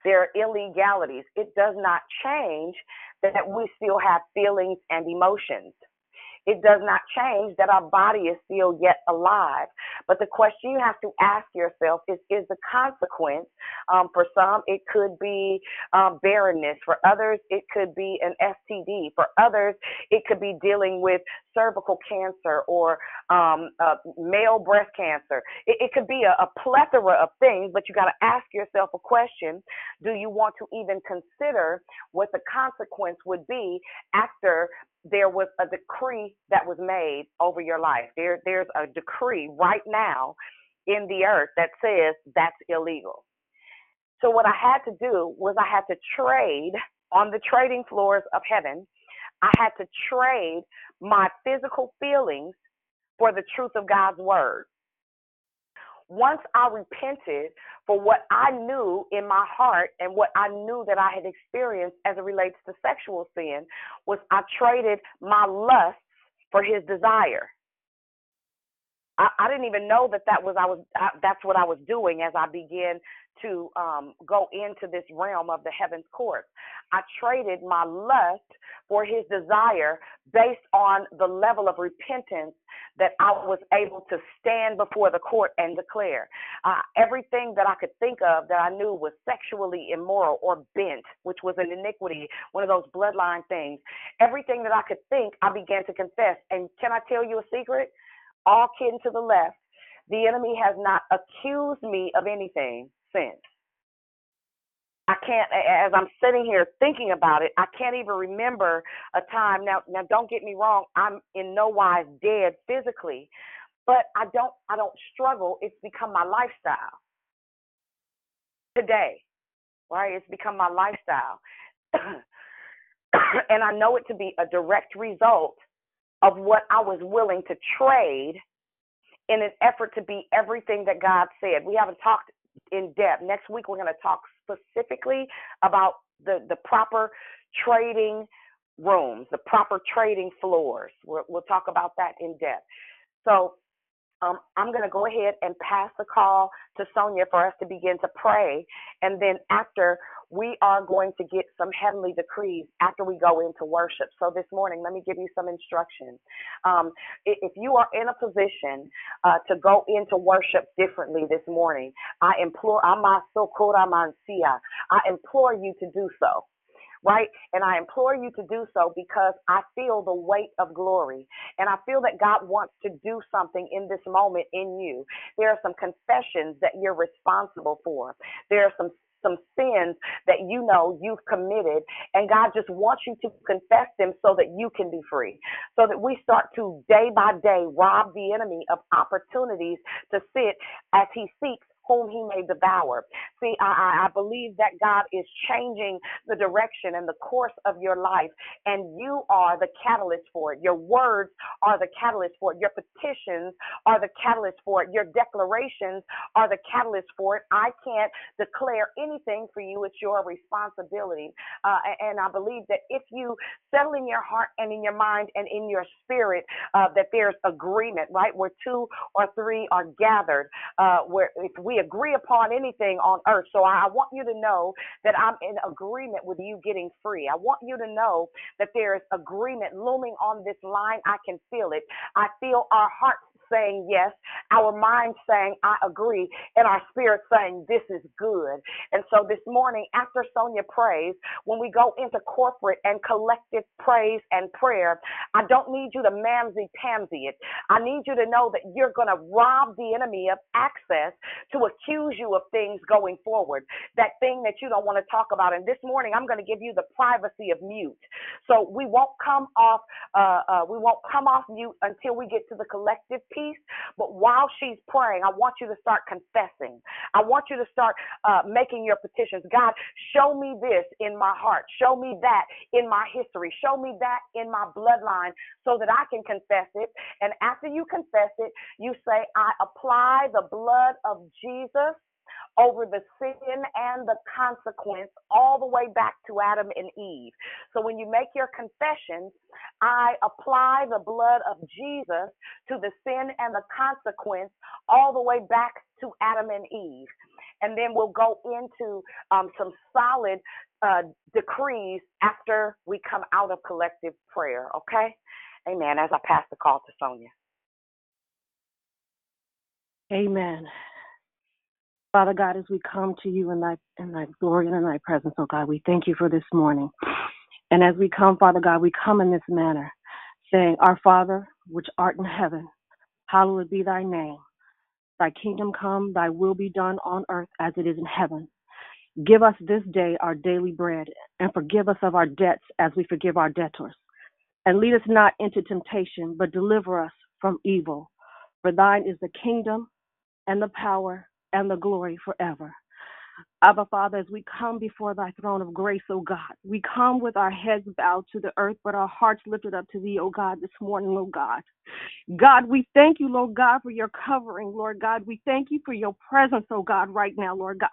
There are illegalities. It does not change that we still have feelings and emotions it does not change that our body is still yet alive. But the question you have to ask yourself is is the consequence um, for some it could be um, barrenness, for others it could be an STD, for others it could be dealing with cervical cancer or um, uh, male breast cancer. It, it could be a, a plethora of things, but you got to ask yourself a question: Do you want to even consider what the consequence would be after there was a decree that was made over your life. There, there's a decree right now in the earth that says that's illegal. So what I had to do was I had to trade on the trading floors of heaven. I had to trade my physical feelings for the truth of God's word once I repented for what I knew in my heart and what I knew that I had experienced as it relates to sexual sin, was I traded my lust for his desire. I, I didn't even know that that was I was I, that's what I was doing as I began to um, go into this realm of the heavens court. I traded my lust for his desire based on the level of repentance that I was able to stand before the court and declare. Uh, everything that I could think of that I knew was sexually immoral or bent, which was an iniquity, one of those bloodline things, everything that I could think, I began to confess. And can I tell you a secret? All kidding to the left, the enemy has not accused me of anything since. I can't, as I'm sitting here thinking about it, I can't even remember a time. Now, now, don't get me wrong. I'm in no wise dead physically, but I don't, I don't struggle. It's become my lifestyle today, right? It's become my lifestyle, and I know it to be a direct result of what I was willing to trade in an effort to be everything that God said. We haven't talked in depth. Next week, we're going to talk specifically about the, the proper trading rooms, the proper trading floors. we will talk about that in depth. So um, I'm going to go ahead and pass the call to Sonia for us to begin to pray. And then after, we are going to get some heavenly decrees after we go into worship. So this morning, let me give you some instructions. Um, if you are in a position uh, to go into worship differently this morning, I implore. I implore you to do so right? And I implore you to do so because I feel the weight of glory. And I feel that God wants to do something in this moment in you. There are some confessions that you're responsible for. There are some some sins that you know you've committed, and God just wants you to confess them so that you can be free. So that we start to day by day rob the enemy of opportunities to sit as he seeks whom he may devour. See, I, I believe that God is changing the direction and the course of your life, and you are the catalyst for it. Your words are the catalyst for it. Your petitions are the catalyst for it. Your declarations are the catalyst for it. I can't declare anything for you. It's your responsibility. Uh, and I believe that if you settle in your heart and in your mind and in your spirit uh, that there's agreement, right? Where two or three are gathered, uh, where if we agree upon anything on earth. So I want you to know that I'm in agreement with you getting free. I want you to know that there is agreement looming on this line. I can feel it. I feel our hearts saying yes, our mind saying, I agree, and our spirit saying, This is good. And so this morning, after Sonia prays, when we go into corporate and collective praise and prayer, I don't need you to mamsy pamsy it. I need you to know that you're going to rob the enemy of access to accuse you of things going forward, that thing that you don't want to talk about. And this morning, I'm going to give you the privacy of mute. So we won't come off, uh, uh, we won't come off mute until we get to the collective piece. But while she's praying, I want you to start confessing. I want you to start uh, making your petitions. God, show me this in my heart. Show me that in my history. Show me that in my bloodline so that I can confess it. And after you confess it, you say, I apply the blood of Jesus over the sin and the consequence all the way back to Adam and Eve. So when you make your confessions, I apply the blood of Jesus to the sin and the consequence all the way back to Adam and Eve. And then we'll go into um, some solid uh, decrees after we come out of collective prayer, okay? Amen. As I pass the call to Sonia. Amen. Father God, as we come to you in thy in thy glory and in thy presence, oh God, we thank you for this morning. And as we come, Father God, we come in this manner, saying, Our Father, which art in heaven, hallowed be thy name. Thy kingdom come, thy will be done on earth as it is in heaven. Give us this day our daily bread, and forgive us of our debts as we forgive our debtors. And lead us not into temptation, but deliver us from evil. For thine is the kingdom and the power and the glory forever. Abba Father, as we come before thy throne of grace, O God, we come with our heads bowed to the earth, but our hearts lifted up to thee, O God, this morning, O God. God, we thank you, Lord God, for your covering, Lord God. We thank you for your presence, O God, right now, Lord God.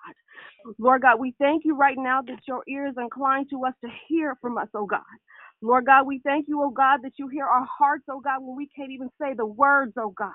Lord God, we thank you right now that your ear is inclined to us to hear from us, O God. Lord God, we thank you, O God, that you hear our hearts, O God, when we can't even say the words, O God.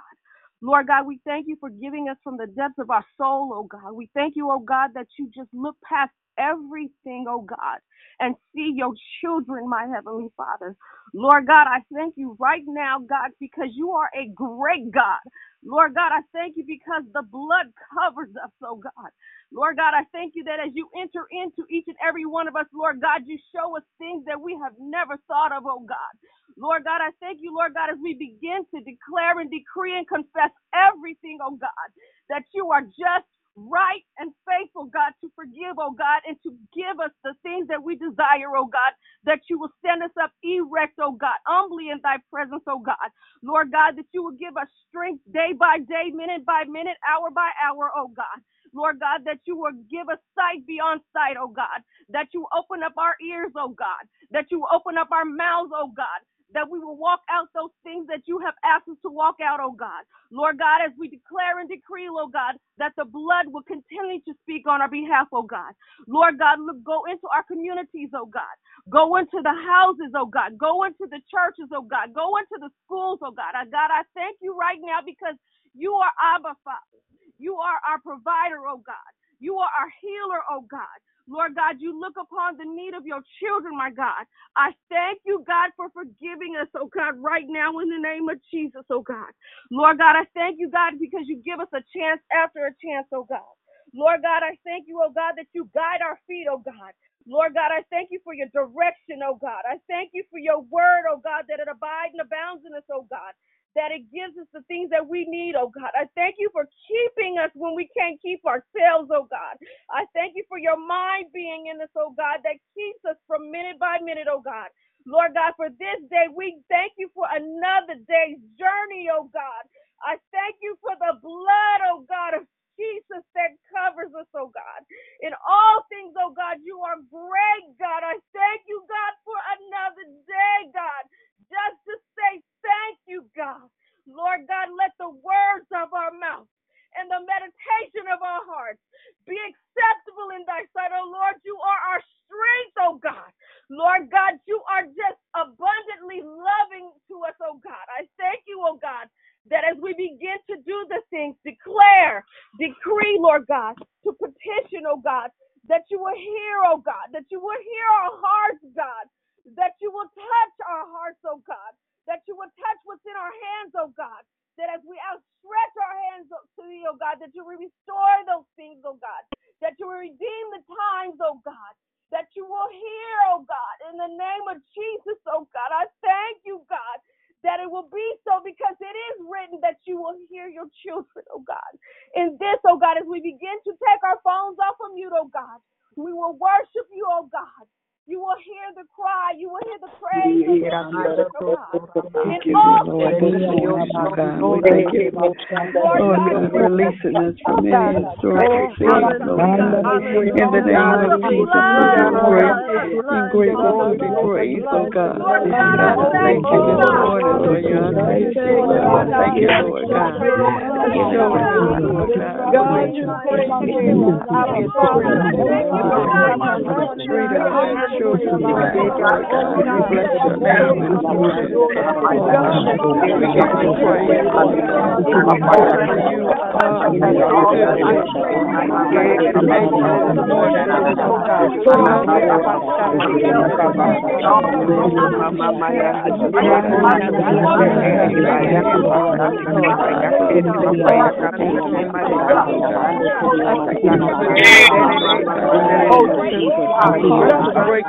Lord God, we thank you for giving us from the depths of our soul, oh God. We thank you, oh God, that you just look past everything, oh God, and see your children, my Heavenly Father. Lord God, I thank you right now, God, because you are a great God. Lord God, I thank you because the blood covers us, oh God. Lord God, I thank you that as you enter into each and every one of us, Lord God, you show us things that we have never thought of, oh God. Lord God, I thank you, Lord God, as we begin to declare and decree and confess everything, oh God, that you are just right and faithful, God, to forgive, oh God, and to give us the things that we desire, oh God, that you will stand us up erect, oh God, humbly in thy presence, oh God. Lord God, that you will give us strength day by day, minute by minute, hour by hour, oh God. Lord God, that you will give us sight beyond sight, oh God, that you open up our ears, oh God, that you open up our mouths, oh God, that we will walk out those things that you have asked us to walk out, oh God. Lord God, as we declare and decree, oh God, that the blood will continue to speak on our behalf, oh God. Lord God, look, go into our communities, oh God. Go into the houses, oh God. Go into the churches, oh God. Go into the schools, oh God. Uh, God, I thank you right now because you are Abba Father. You are our provider, oh God. You are our healer, oh God. Lord God, you look upon the need of your children, my God. I thank you, God, for forgiving us, oh God, right now in the name of Jesus, oh God. Lord God, I thank you, God, because you give us a chance after a chance, oh God. Lord God, I thank you, oh God, that you guide our feet, oh God. Lord God, I thank you for your direction, oh God. I thank you for your word, oh God, that it abides and abounds in us, oh God that it gives us the things that we need, oh God. I thank you for keeping us when we can't keep ourselves, oh God. I thank you for your mind being in us, oh God, that keeps us from minute by minute, oh God. Lord God, for this day, we thank you for another day's journey, oh God. I thank you for the blood, oh God, of Jesus that covers us, oh God. In all things, oh God, you are great, God. I thank you, God, for another day, God just to say thank you, God. Lord God, let the words of our mouth and the meditation of our hearts be acceptable in thy sight. Oh Lord, you are our strength, oh God. Lord God, you are just abundantly loving to us, oh God. I thank you, oh God, that as we begin to do the things, declare, decree, Lord God, to petition, oh God, that you will hear, oh God, that you will hear our hearts, God, that you will touch our hearts, oh God, that you will touch what's in our hands, oh God, that as we outstretch our hands to thee, oh God, that you will restore those things, oh God, that you will redeem the times, oh God, that you will hear, oh God, in the name of Jesus, oh God. I thank you, God, that it will be so because it is written that you will hear your children, oh God. In this, oh God, as we begin to take our phones off of mute, oh God, we will worship you, oh God. You will hear the cry. You will hear the praise. of your children, oh God. In all We thank you, Lord God. Lord God, releasing us from any historical things, Lord God. In the name of Jesus, we give great and grateful to be praised, oh God. God, I thank you this morning for your unconditional love. Thank you, Lord God. For showing us, Lord God, the way to treat our children right, Lord God. We bless your name this morning. Oh God, we give you praise, Lord God. You are good.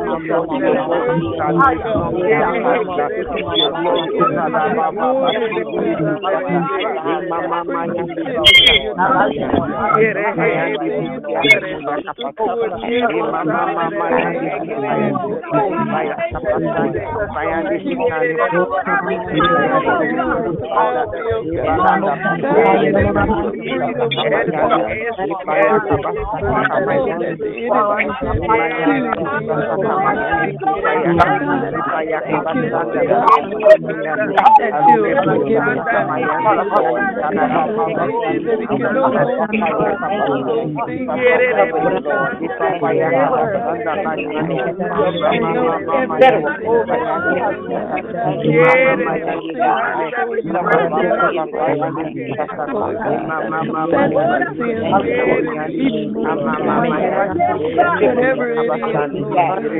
this morning, Whatever it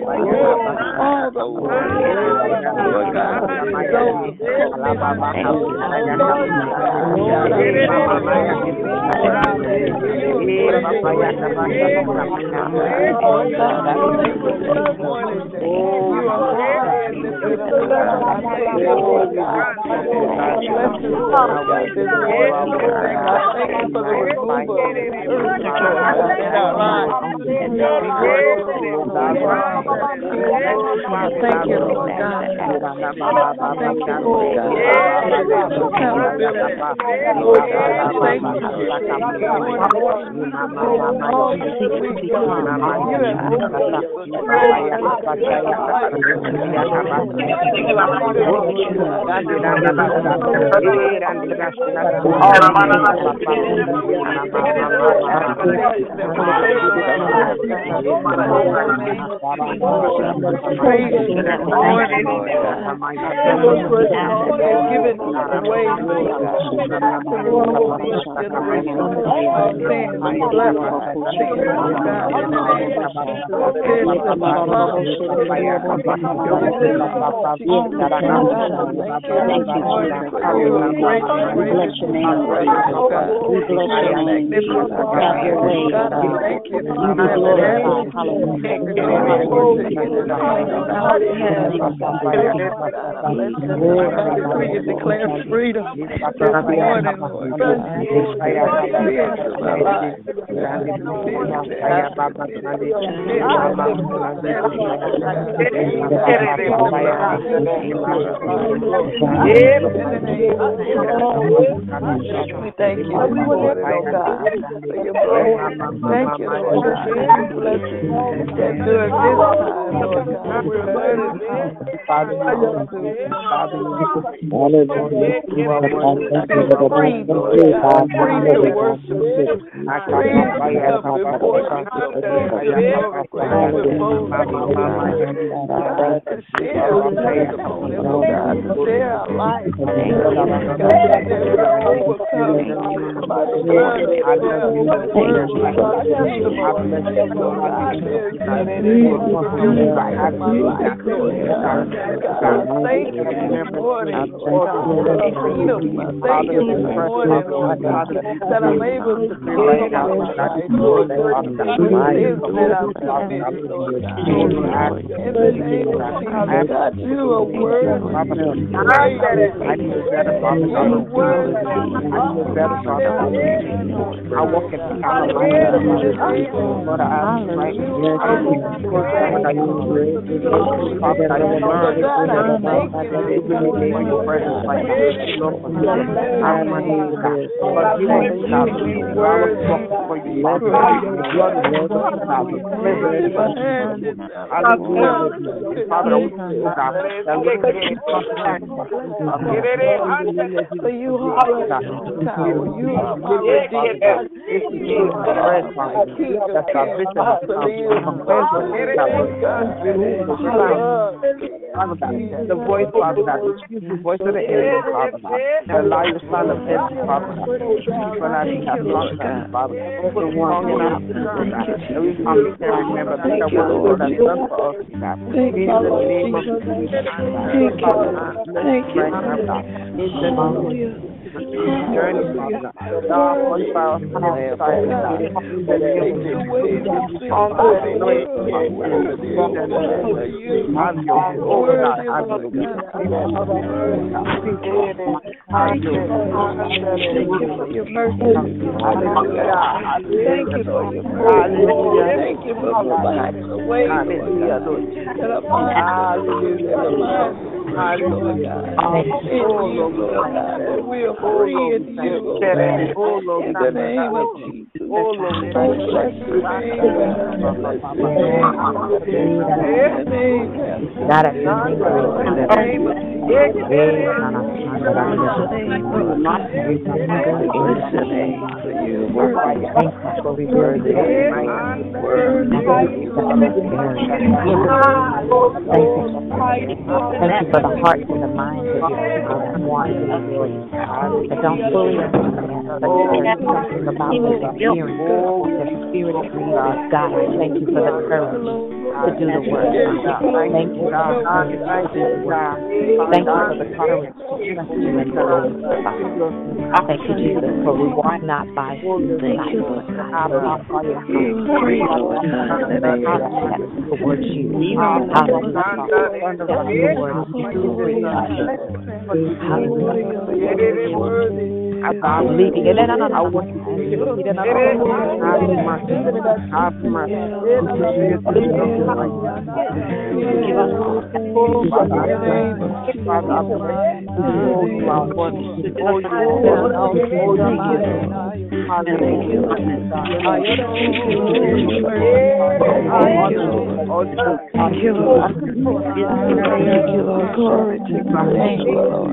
all the Lord God. Thank you, Lord God. Thank you, Lord God. God, thank you. Praise you this morning, Lord God. Given away, Lord God. To remove these generations of sin and black sin, Lord God. In the name of Jesus, this is my love. Your will bless your name, We bless your name. Have your way, God. You be glorified. Hallelujah. Declare freedom this morning, Lord We thank you oh God, for your blessing. Thank you, Lord God, for your blessing. That during this before you, Lord God, to share our testimony, Lord God, to life. That there is overcoming by the blood of the word of our testimony, Lord God. There is right in my life, Lord God. God, I thank you this morning, Lord God, for freedom. I thank you this morning, Lord God, that I'm able to come outside, Lord God, with infinite opportunity, Lord God. In the name of Jesus, God, you are worthy. You are worthy. I walk in the power of Lord, I am right Father, I will learn for your presence, like I am my name, Lord, you are God, I will walk for you, Father, blood of Jesus, Hallelujah, Father, we thank you, God, that we can get in contact for you are you are my redeemer. This is the bread, Father, that's our vision, Father God, the voice, Father God, excuse the voice of the enemy, Father God, and allow your son of heaven, Father God, for that you have lost us, Father, put a song in our Father God, that we come to remember that the Lord has done for us, God. In the name of Jesus, Father, thank you, God. In the name Father God. God, one by our side, God. In the name of Jesus, all the way, have your God, have your Thank you for your mercy. Hallelujah. Thank you mercy. Thank you for providing a way, Hallelujah, Lord. Hallelujah. Hallelujah. In you, Lord God, that we are free in you, Lord God. In the name of Jesus. Oh, bless your name. Bless your name. In the name of Thank you for the hearts and the minds of your people that want to you, that don't fully understand, but there's something about the experience, the spirit of God. God, I thank you for the courage to do the work. Thank you for the courage to do the work. Thank you for the courage to trust you and believe. Thank you, Jesus, for we walk not by sight, God, but towards you. Hallelujah. I believe it. I want you to have Thank you, Lord. Glory to your name, Lord.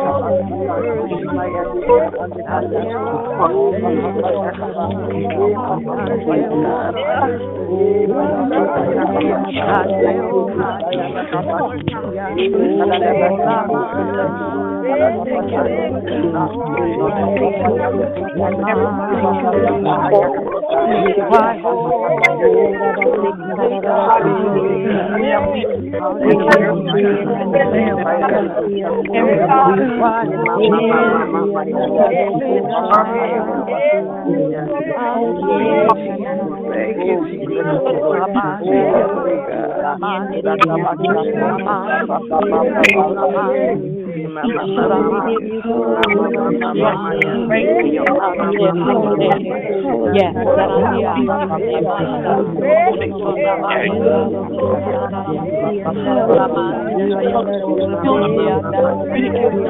Lord. Yes,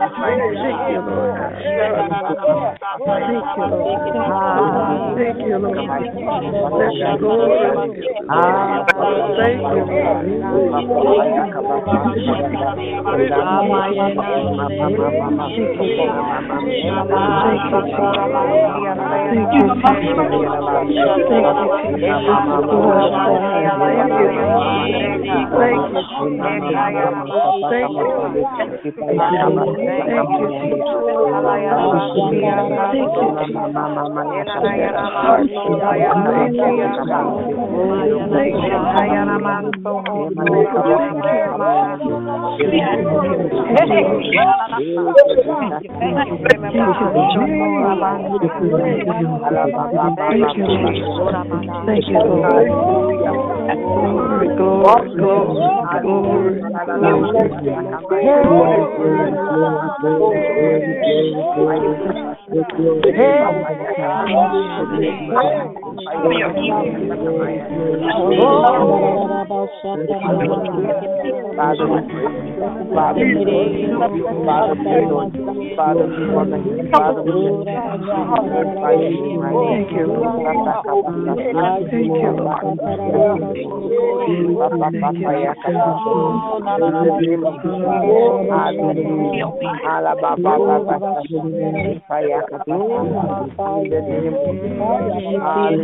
Lord. You are together lovely. You are together lovely. You are together wonderful. Have your way. Oh, have your way. Lord, we you Oh, God. Oh, It's that, Lord Thank you, Lord. Bring your name. Thank you, Lord. In your name. Thank you. Thank you, Lord. Yo soy la más de la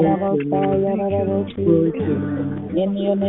Lord. Thank you, Lord.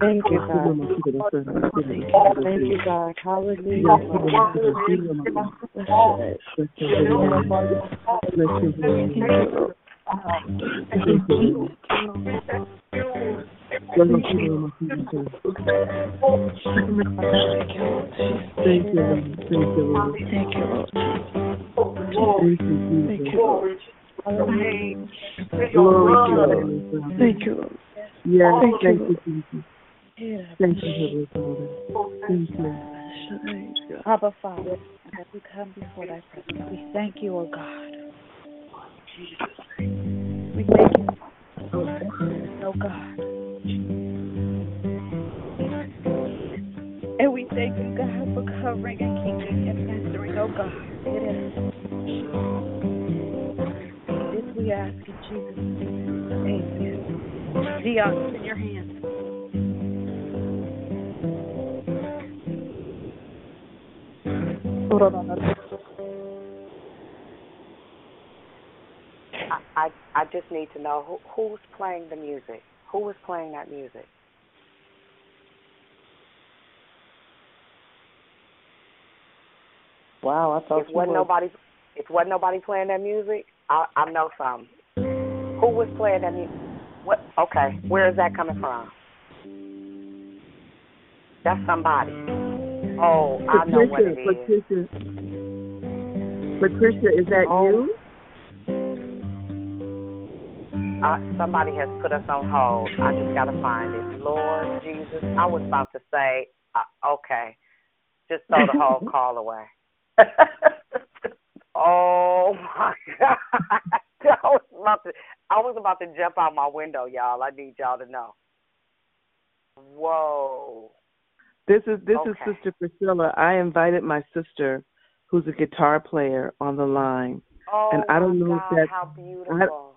Thank you. Thank you, God. Thank you, God. Thank you, God. Hallelujah. Thank you, Lord. Thank you, Lord. Thank you, Thank you, Thank you, Lord. Glory to your name, Father. Thank you, Yes, Thank you, thank you, Jesus. Thank you, Heavenly Father. Thank you. Abba Father, as we come before thy presence, we thank you, O God. We thank you, O God. And we thank you, God, for covering and keeping and answering, O God. This we ask in Jesus' name. Amen. Dion, in your hands. I, I I just need to know who who's playing the music. Who was playing that music? Wow, I thought If wasn't were. nobody, if wasn't nobody playing that music, I I know some. Who was playing that music? What? Okay, where is that coming from? That's somebody. Oh, I know what it is. Patricia, Patricia, Patricia, is that you? Uh, somebody has put us on hold. I just gotta find it. Lord Jesus, I was about to say, uh, okay, just throw the whole call away. oh my God! I was about to, I was about to jump out my window, y'all. I need y'all to know. Whoa! This is this is Sister Priscilla. I invited my sister, who's a guitar player, on the line, Oh and I don't oh my know God, if that's how beautiful!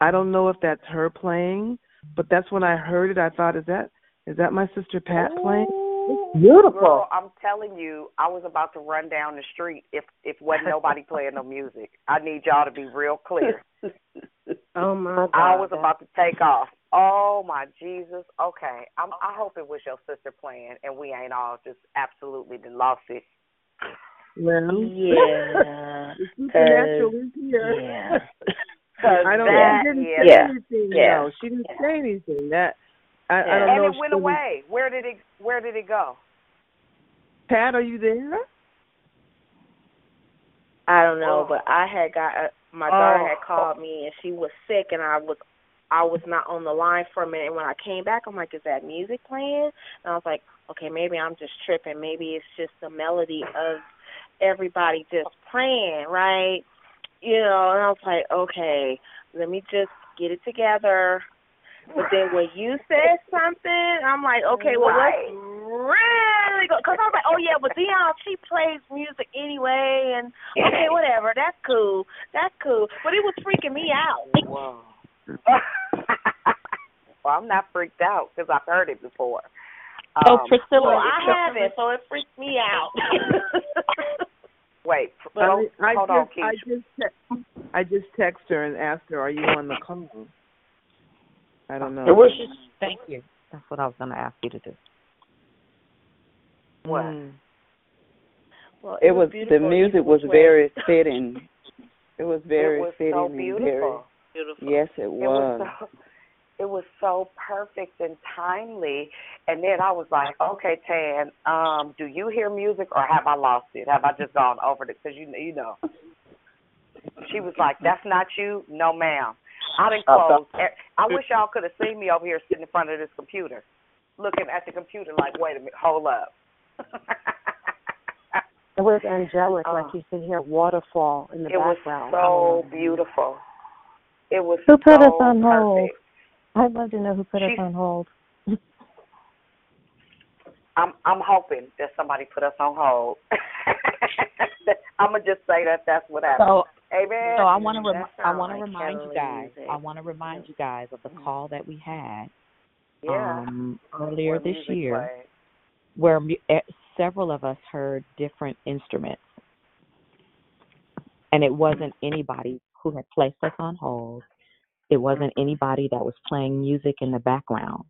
I don't know if that's her playing, but that's when I heard it. I thought, is that is that my sister Pat playing? Girl, I'm telling you, I was about to run down the street if if wasn't nobody playing no music. I need y'all to be real clear. Oh my God. I was about to take off. Oh my Jesus. Okay. I'm, I hope it was your sister playing and we ain't all just absolutely done lost it. Well, Yeah. the supernatural is here. Yeah. I don't. that, she didn't yeah. say anything. Yeah. No, she didn't say anything. That I, I don't And know. it went she was- away. Where did it where did it go? Pat, are you there? I don't know, Oh. but I had got uh, my daughter Oh. had called me and she was sick and I was I was not on the line for a minute and when I came back I'm like, Is that music playing? And I was like, Okay, maybe I'm just tripping. Maybe it's just the melody of everybody just playing, right? You know, and I was like, Okay, let me just get it together. But then when you said something, I'm like, okay, well, Right. let's really go. Because I was like, oh, yeah, but Dion, she plays music anyway, and okay, whatever. That's cool. That's cool. But it was freaking me out. well, I'm not freaked out because I've heard it before. Oh, Um, Priscilla, wait, I haven't, so it freaked me out. Wait, I, hold, I hold just, on, I just, te- I just text her and asked her, "Are you on the call?" I don't know. It was. just, Thank you. That's what I was going to ask you to do. What? Mm. well, It was the music You was were very fitting. It was very it was fitting so and beautiful. very beautiful. yes, it was. It was was. so it was so perfect and timely. And then I was like, okay, Tan, um, do you hear music or have I lost it? Have I just gone over it? Because you you know. She was like, that's not you, no ma'am. I didn't close. I wish y'all could have seen me over here sitting in front of this computer, looking at the computer like, wait a minute, hold up. It was angelic, like Oh. you can hear waterfall in the it was background. so beautiful. It was Who put so us on hold? perfect. I'd love to know who put us on hold. I'm I'm hoping that somebody put us on hold. I'm gonna just say that that's what happened. So, Amen. so I want to rem- I want to like remind you guys. music. I want to remind you guys of the call that we had yeah. um, earlier Where this year, played. where mu- eh, several of us heard different instruments, and it wasn't anybody who had placed us on hold. It wasn't anybody that was playing music in the background.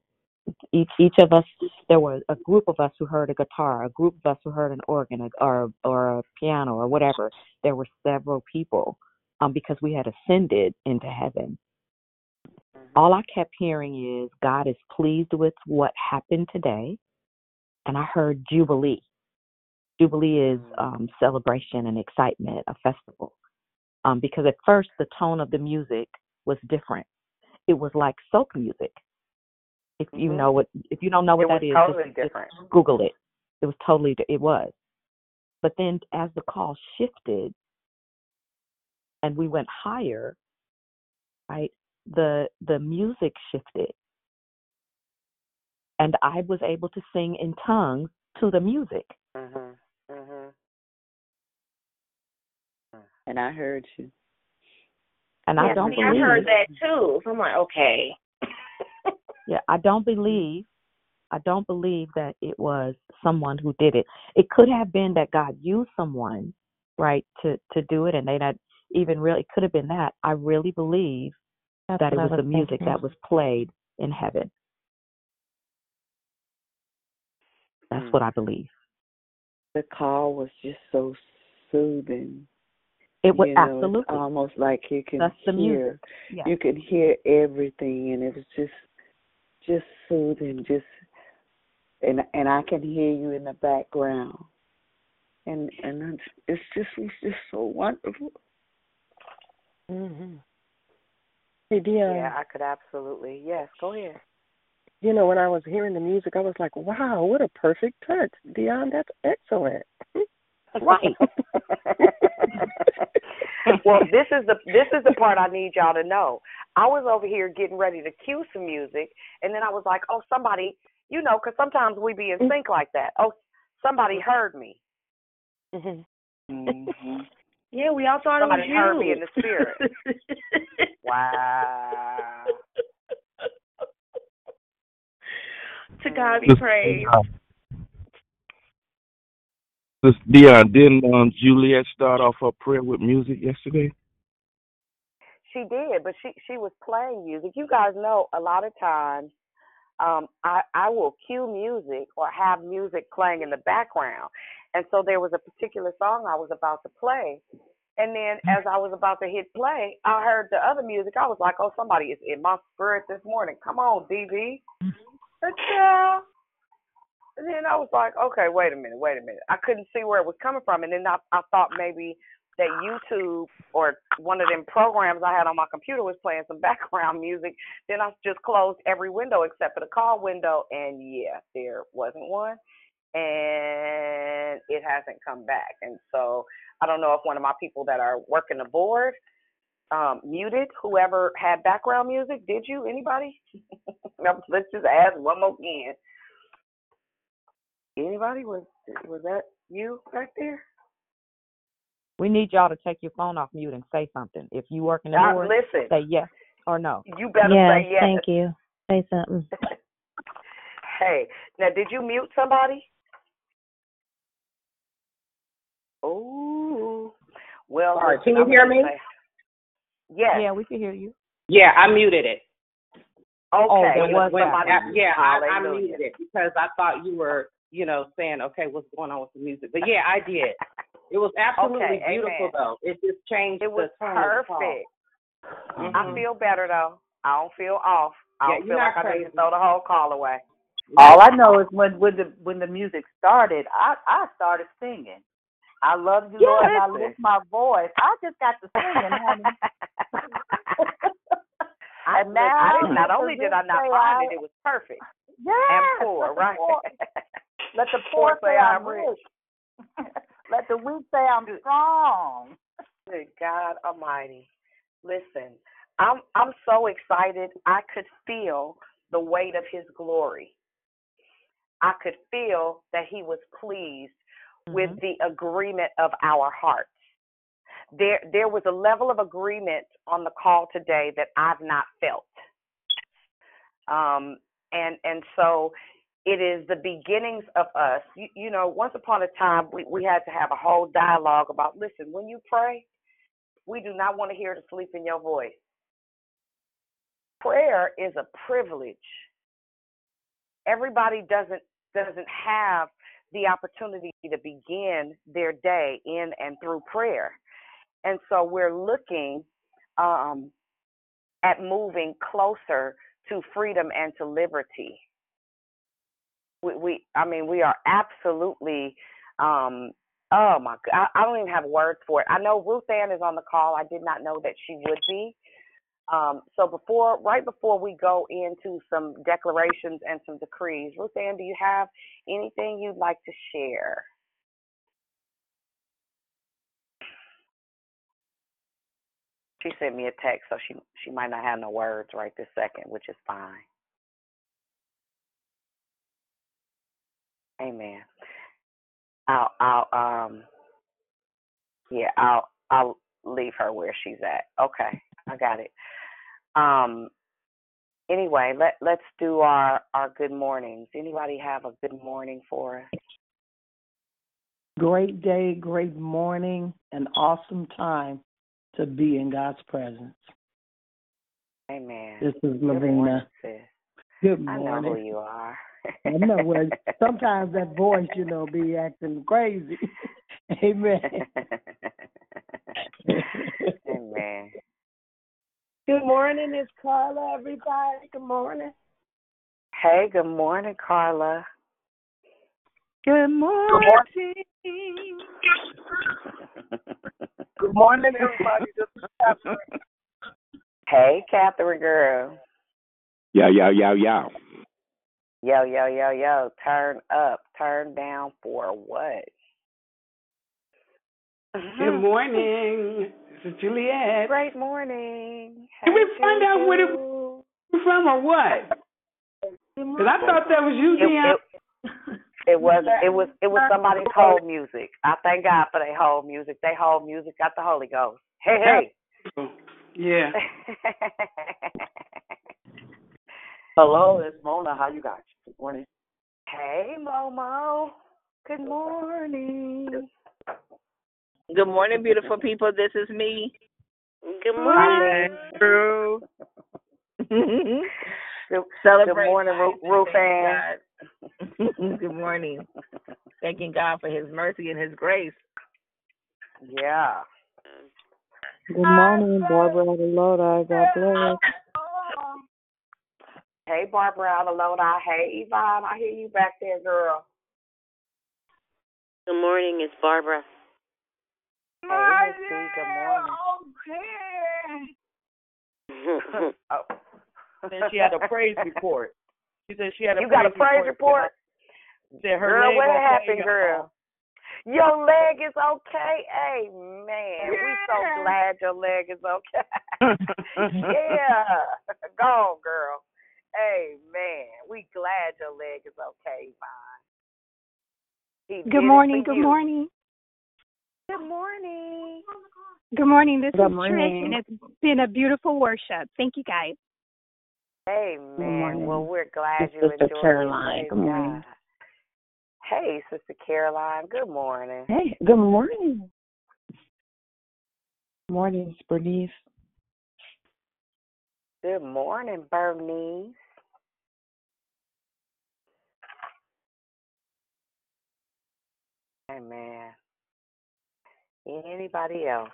Each each of us, there was a group of us who heard a guitar, a group of us who heard an organ, or or a piano, or whatever. There were several people, um, because we had ascended into heaven. All I kept hearing is God is pleased with what happened today, and I heard jubilee. Jubilee is um, celebration and excitement, a festival. Um, because at first the tone of the music was different. It was like soak music. If you Mhm. know what, if you don't know what It that is, totally just, different. just Google it. It was totally, it was. But then as the call shifted and we went higher, right? The the music shifted, and I was able to sing in tongues to the music. Mhm. Mhm. And I heard you. And I don't see, I heard that too. So I'm like, okay. Yeah, I don't believe I don't believe that it was someone who did it. It could have been that God used someone, right, to to do it and they not even really it could have been that. I really believe That's that it what I was the was music thinking. that was played in heaven. That's Mm. what I believe. The call was just so soothing. It was you know, absolutely. It's almost like you can That's hear. music. Yeah. You can hear everything, and it was just, just soothing. Just, and and I can hear you in the background, and and it's, it's just it's just so wonderful. Mm-hmm. Hey, Dion. Yeah, I could absolutely. Yes, go ahead. You know, when I was hearing the music, I was like, "Wow, what a perfect touch, Dion. That's excellent." Right. well, this is the this is the part I need y'all to know. I was over here getting ready to cue some music, and then I was like, "Oh, somebody," you know, because sometimes we be in mm-hmm. sync like that. Oh, somebody heard me. Mm-hmm. mm-hmm. Yeah, we all thought Somebody it was heard you. me in the spirit. wow. to God be Sister praised. Dion, Dion, didn't um, Juliet start off her prayer with music yesterday? She did, but she she was playing music. You guys know a lot of times um I I will cue music or have music playing in the background. And so there was a particular song I was about to play. And then as I was about to hit play, I heard the other music. I was like, "Oh, somebody is in my spirit this morning. Come on, DB." Yeah. And then I was like, "Okay, wait a minute, wait a minute." I couldn't see where it was coming from, and then I I thought maybe that YouTube or one of them programs I had on my computer was playing some background music. Then I just closed every window except for the call window, and yeah, there wasn't one, and it hasn't come back. And so I don't know if one of my people that are working the board um, muted whoever had background music. Did you? Anybody? Let's just ask one more again. Anybody? Was was that you back there? We need y'all to take your phone off mute and say something. If you work in the Uh, board, listen. say yes or no. You better yes, say yes. thank you. Say something. Hey, now did you mute somebody? Oh, well. Sorry, can you I'm hear me? say- Yes. Yeah, we can hear you. Yeah, I muted it. Okay. Oh, there When- was when- somebody. I- yeah, I, I muted it because I thought you were, you know, saying, okay, what's going on with the music? But yeah, I did. It was absolutely Okay, beautiful amen. though. It just changed It was the tone of the call. perfect. Mhm. I feel better though. I don't feel off. I don't you're feel like not I need to throw the whole call away. All I know is when when the when the music started, I I started singing. I love you, Yeah, Lord, and I listen. lift my voice. I just got to singing, honey. And now I didn't, not let the only did I not find it, it was perfect Yes, and poor, let the right? poor- Let the Poor say I'm rich. Let the weak say I'm strong. Good God Almighty. Listen, I'm I'm so excited. I could feel the weight of His glory. I could feel that He was pleased Mm-hmm. with the agreement of our hearts. There, there was a level of agreement on the call today that I've not felt. Um, and and so it is the beginnings of us. You, you know, once upon a time, we, we had to have a whole dialogue about listen, when you pray, we do not want to hear the sleep in your voice. Prayer is a privilege. Everybody doesn't doesn't have the opportunity to begin their day in and through prayer. And so we're looking um, at moving closer to freedom and to liberty. We, we I mean, we are absolutely, um, oh my God, I, I don't even have words for it. I know Ruth Ann is on the call. I did not know that she would be. Um, so before, right before we go into some declarations and some decrees, Ruth Ann, do you have anything you'd like to share? She sent me a text, so she she might not have no words right this second, which is fine. Amen. I'll I'll um yeah, I'll I'll leave her where she's at. Okay, I got it. Um anyway, let let's do our our good mornings. Anybody have a good morning for us? Great day, great morning, an awesome time to be in God's presence. Amen. This is Lavina. Good morning. Good I know morning. who you are. I know well sometimes that voice, you know, be acting crazy. Amen. Amen. Good morning, it's Carla, everybody. Good morning. Hey, good morning, Carla. Good morning. Good morning, everybody. This is Catherine. Hey, Catherine girl. Yeah, yeah, yeah, yeah. Yo, yo, yo, yo. Turn up, turn down for what? Good morning. This is Juliet. Great morning. Did we find out where Juju. you're from or what? Because I thought that was you, It, Dion. it, it was it was it was somebody's whole music. I thank God for their whole music. They whole music got the Holy Ghost. Hey, hey. Yeah. Hello, it's Mona. How you guys? Good morning. hey, Momo. Good morning. Good morning, beautiful people. This is me. Good morning. Drew. Good, Good, Celebrate good morning, Ru- Ruth Good morning. Thanking God for His mercy and His grace. Yeah. Good morning, Barbara out of Lodi. God bless. Hey, Barbara out of Lodi. Hey, Yvonne. I hear you back there, girl. Good morning, it's Barbara. Oh, hey, Good morning. oh. Then she had a praise report. She said she had a You got a praise report? She said her Girl, leg what okay, happened, y'all. girl? Your leg is okay. Amen. We're so glad your leg is okay. yeah. Go on, girl. Amen. We glad your leg is okay, Yvonne. He did Good it morning. for Good you. morning. Good morning. Good morning. This Good is Trish, and it's been a beautiful worship. Thank you, guys. Amen. morning. Well, we're glad This you is Sister enjoyed Caroline. it. Good morning. God. Hey, Sister Caroline. Good morning. Hey, good morning. Morning, Bernice. Good morning, Bernice. Amen. Anybody else?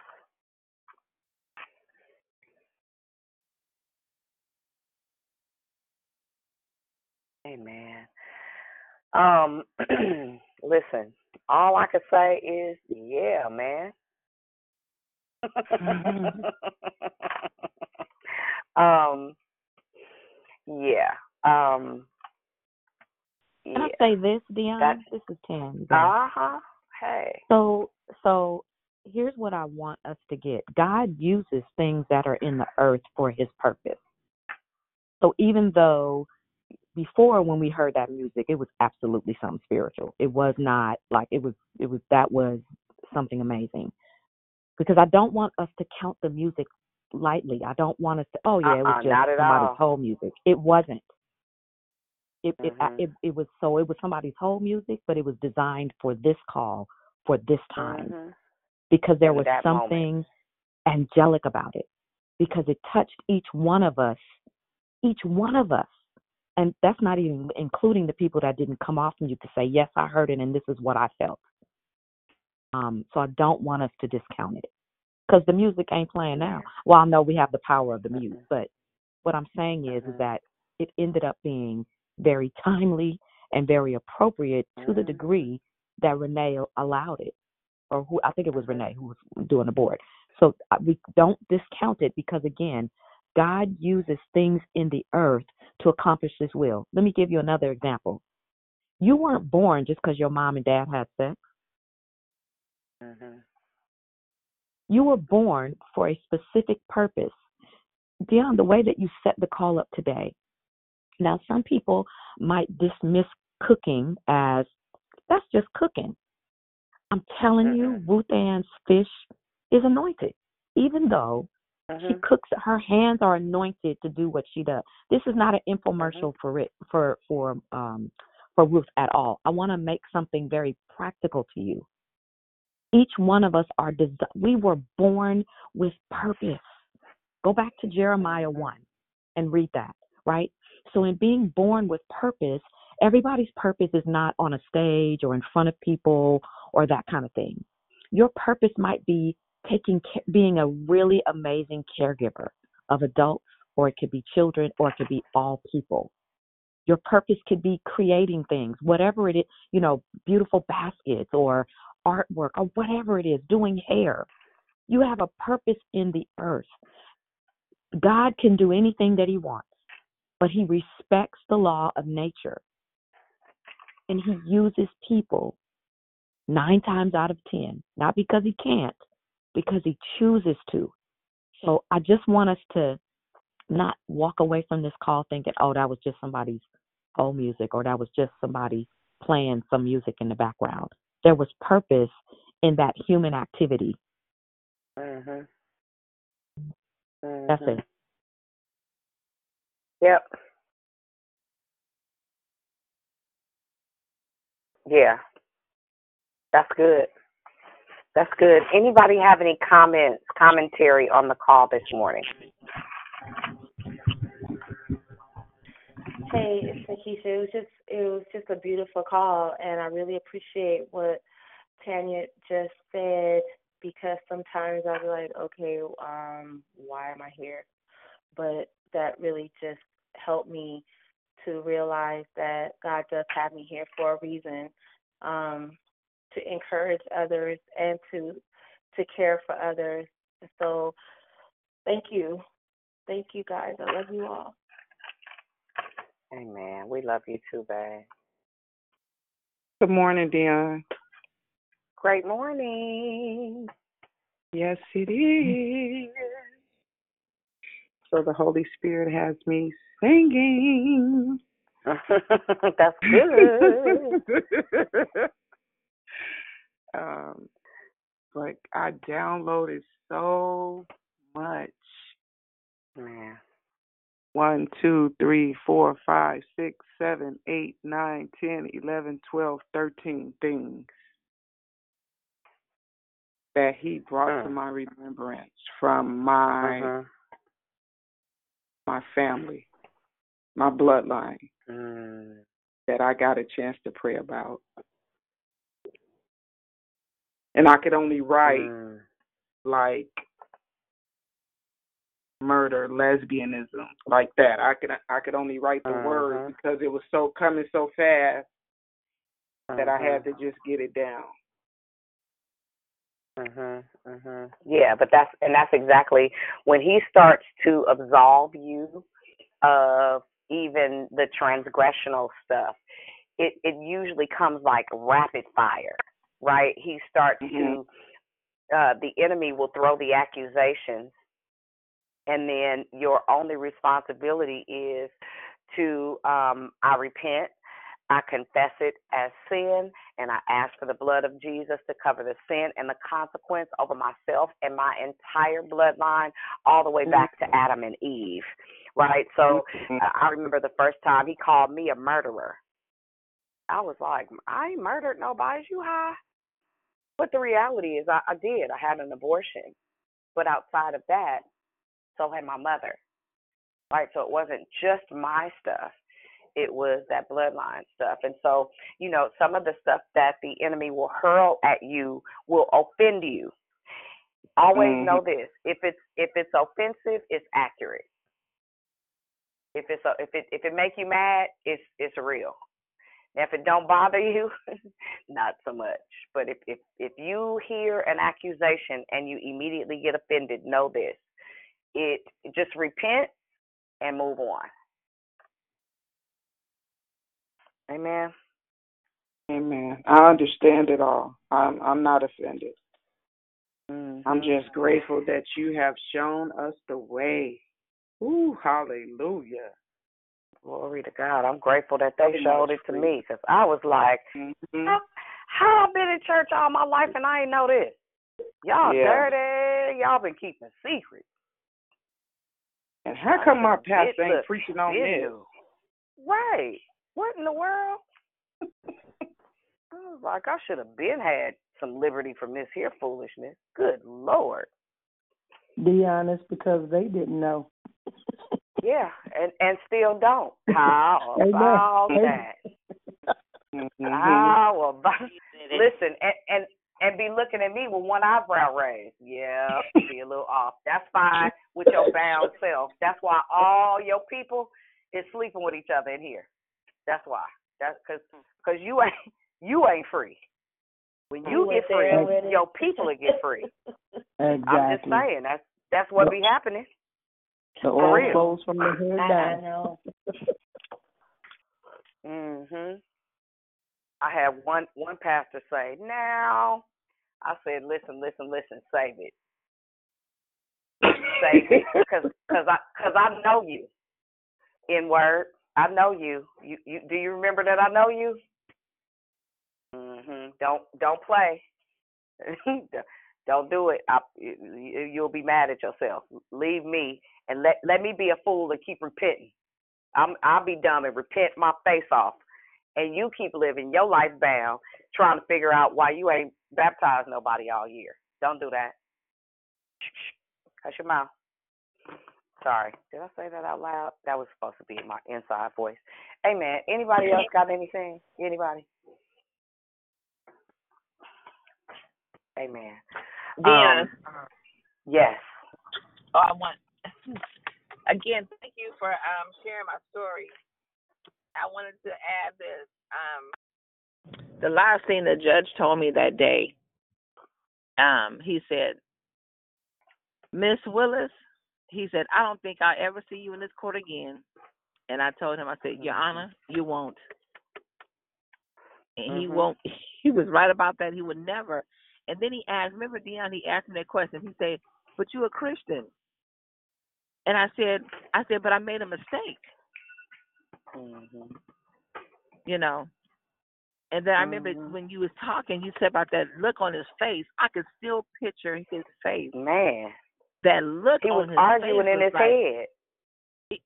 Amen. Um, listen, all I can say is, yeah, man. um, yeah. Um, Can I yeah. say this, Dion? This is Tam. Uh huh. Hey. So, so here's what I want us to get. God uses things that are in the earth for His purpose. So even though before when we heard that music, it was absolutely something spiritual. It was not like it was. It was that was something amazing because I don't want us to count the music lightly. I don't want us to. Oh yeah, it was Uh-uh, just somebody's whole music. It wasn't. It it, I- Mhm. it it was so it was somebody's whole music, but it was designed for this call for this time Mhm. because there was that moment. something angelic about it because it touched each one of us, each one of us. And that's not even including the people that didn't come off you to say, Yes, I heard it and this is what I felt. Um, so I don't want us to discount it because the music ain't playing now. Well, I know we have the power of the mute, but what I'm saying is, is that it ended up being very timely and very appropriate to the degree that Renee allowed it, or who I think it was Renee who was doing the board. So uh, we don't discount it because again, God uses things in the earth to accomplish His will. Let me give you another example. You weren't born just because your mom and dad had sex. Mhm. You were born for a specific purpose. Dion, the way that you set the call up today. Now, some people might dismiss cooking as that's just cooking. I'm telling you, Ruth Ann's fish is anointed, even though she Mhm. cooks. Her hands are anointed to do what she does. This is not an infomercial for it for for um for Ruth at all. I want to make something very practical to you. Each one of us are desi- we were born with purpose. Go back to Jeremiah 1 and read that, right? So, in being born with purpose, everybody's purpose is not on a stage or in front of people or that kind of thing. Your purpose might be taking being a really amazing caregiver of adults, or it could be children, or it could be all people. Your purpose could be creating things, whatever it is, you know, beautiful baskets or artwork or whatever it is, doing hair. You have a purpose in the earth. God can do anything that He wants, but He respects the law of nature. And He uses people nine times out of ten, not because He can't, because He chooses to. So I just want us to not walk away from this call thinking, oh, that was just somebody's whole music or that was just somebody playing some music in the background. There was purpose in that human activity. Mhm. That's Mhm. it. Yep. Yeah. That's good. That's good. Anybody have any comments, commentary on the call this morning? Hey, it's Nikisha. It was just it was just a beautiful call, and I really appreciate what Tanya just said because sometimes I'll be like, okay, um, why am I here? But that really just helped me to realize that God does have me here for a reason, um, to encourage others and to to care for others. So, thank you, thank you guys. I love you all. Amen. We love you too, babe. Good morning, Dion. Great morning. Yes, it is. So the Holy Spirit has me singing. That's good. um, but I downloaded so much. Man. One, two, three, four, five, six, seven, eight, nine, ten, eleven, twelve, thirteen things that he brought to my remembrance from my Mhm. my family, my bloodline Mm. that I got a chance to pray about. And I could only write Mm. like murder, lesbianism, like that. I could I could only write the words Mhm. because it was so coming so fast that I had Mhm. to just get it down. Mhm. Mhm. Yeah, but that's and that's exactly when he starts to absolve you of even the transgressional stuff. It it usually comes like rapid fire, right? He starts to uh the enemy will throw the accusations and then your only responsibility is to um, I repent, I confess it as sin, and I ask for the blood of Jesus to cover the sin and the consequence over myself and my entire bloodline, all the way back to Adam and Eve. Right? So uh, I remember the first time he called me a murderer. I was like, I ain't murdered nobody. Is you high? But the reality is, I, I did. I had an abortion. But outside of that, so had my mother. Right? So it wasn't just my stuff it was that bloodline stuff. And so, you know, some of the stuff that the enemy will hurl at you will offend you. Always mm-hmm. know this: if it's if it's offensive, it's accurate. If it's a, if it if it make you mad, it's it's real. Now, if it don't bother you, not so much. But if if if you hear an accusation and you immediately get offended, know this: it just repent and move on. Amen. Amen. I understand it all. I'm I'm not offended. Mm-hmm. I'm just grateful that you have shown us the way. Ooh, hallelujah. Glory to God. I'm grateful that they showed it to me because I was like, mm-hmm. how, how I been in church all my life and I ain't know this? Y'all yeah. dirty. Y'all been keeping secrets. And how come my pastor ain't preaching on this? Right. What in the world? I was like, I should have been had some liberty from this here foolishness. Good Lord. Be honest, because they didn't know. yeah, and and still don't. How about that? Mm-hmm. How about listen and and and be looking at me with one eyebrow raised. Yeah, be a little off. That's fine with your bound self. That's why all your people is sleeping with each other in here. That's why. That's because cause you ain't you ain't free. When you get free, your people will get free. Exactly. I'm just saying that's that's what be happening. The oil flows from the head down. I know. mhm. I had one one pastor say, "Now," I said, "Listen, listen, listen, save it, save it, because cause I cause I know you in word. I know you. You, you do you remember that I know you? Mhm. Don't don't play. don't do it. I, you'll be mad at yourself. Leave me and let let me be a fool and keep repenting. I'm I'll be dumb and repent my face off, and you keep living your life bound, trying to figure out why you ain't baptized nobody all year. Don't do that. Hush your mouth. Sorry, did I say that out loud? That was supposed to be my inside voice. Amen. Anybody else got anything? Anybody? Amen. Deanna. Um, yes. Oh, I want again. Thank you for um, sharing my story. I wanted to add this. Um, the last thing the judge told me that day, um, he said, Miss Willis, he said, I don't think I'll ever see you in this court again. And I told him, I said, Your mm-hmm. Honor, you won't. And mm-hmm. he won't. He was right about that. He would never. And then he asked, remember, Dion, he asked me that question. He said, But you a Christian. And I said, I said, but I made a mistake. Mm-hmm. You know. And then I remember mm-hmm. when you was talking, you said about that look on his face. I could still picture his face. Man that look he was on his arguing face in was his like, head.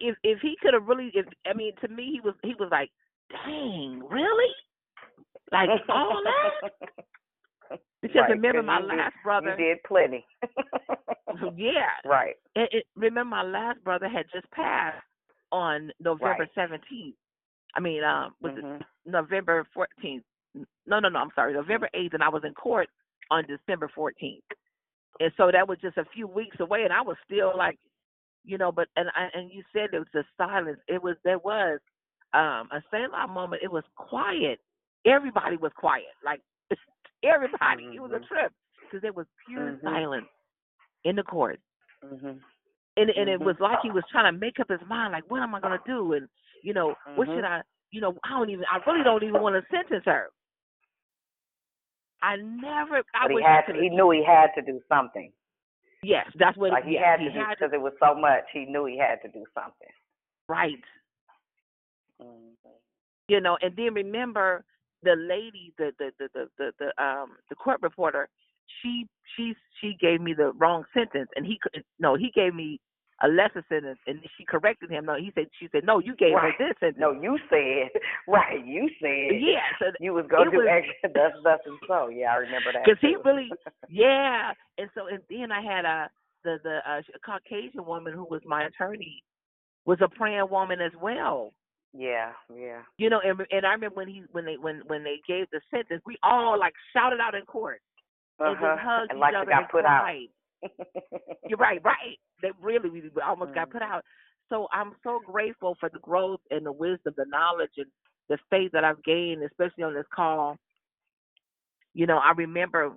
If if he could have really, if I mean, to me, he was he was like, dang, really, like all that. Because right, remember, my last did, brother. You did plenty. yeah. Right. It, it, remember, my last brother had just passed on November seventeenth. Right. I mean, um, was mm-hmm. it November fourteenth? No, no, no. I'm sorry, November eighth, and I was in court on December fourteenth and so that was just a few weeks away, and I was still like, you know, but and I, and you said it was the silence. It was there was um a Selah moment. It was quiet. Everybody was quiet. Like everybody. Mm-hmm. It was a trip because there was pure mm-hmm. silence in the court. Mm-hmm. And and it mm-hmm. was like he was trying to make up his mind, like what am I gonna do? And you know, what should Mm-hmm. I? You know, I don't even. I really don't even want to sentence her. I never. I but he had. To, he knew he had to do something. Yes, that's what like he had he to do because it was so much. He knew he had to do something. Right. You know, and then remember the lady, the the the the the, the um the court reporter, she she she gave me the wrong sentence, and he could no, he gave me a lesser sentence, and she corrected him. No, he said she said no, you gave right. her this sentence. No, you said right. You said yeah. So you was gonna do was- extra thus thus and so. Yeah, I remember that. because he really yeah and so and then i had a the the uh, caucasian woman who was my attorney was a praying woman as well yeah, yeah. you know and and i remember when he when they when when they gave the sentence we all like shouted out in court and Uh-huh. just hugged And each like other got and put out. You're right right. That really we almost got Mm. put out. So i'm so grateful for the growth and the wisdom the knowledge and the faith that i've gained especially on this call. You know i remember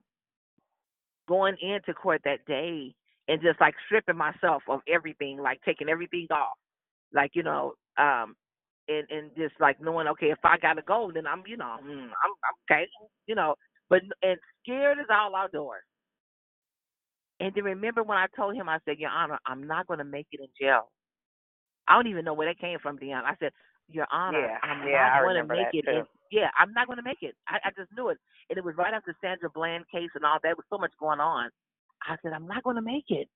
going into court that day and just like stripping myself of everything, like taking everything off, like you know, um, and and just like knowing, okay, if I gotta go, then I'm, you know, mm, I'm, I'm okay, you know, but and scared as all outdoors. And then remember when I told him, I said, Your Honor, I'm not gonna make it in jail. I don't even know where that came from, Dion. I said, Your Honor, Yeah, I'm yeah, not gonna remember make it. In, yeah, I'm not gonna make it. I, I just knew it, and it was right after Sandra Bland case and all that. Was so much going on. I said, I'm not gonna make it.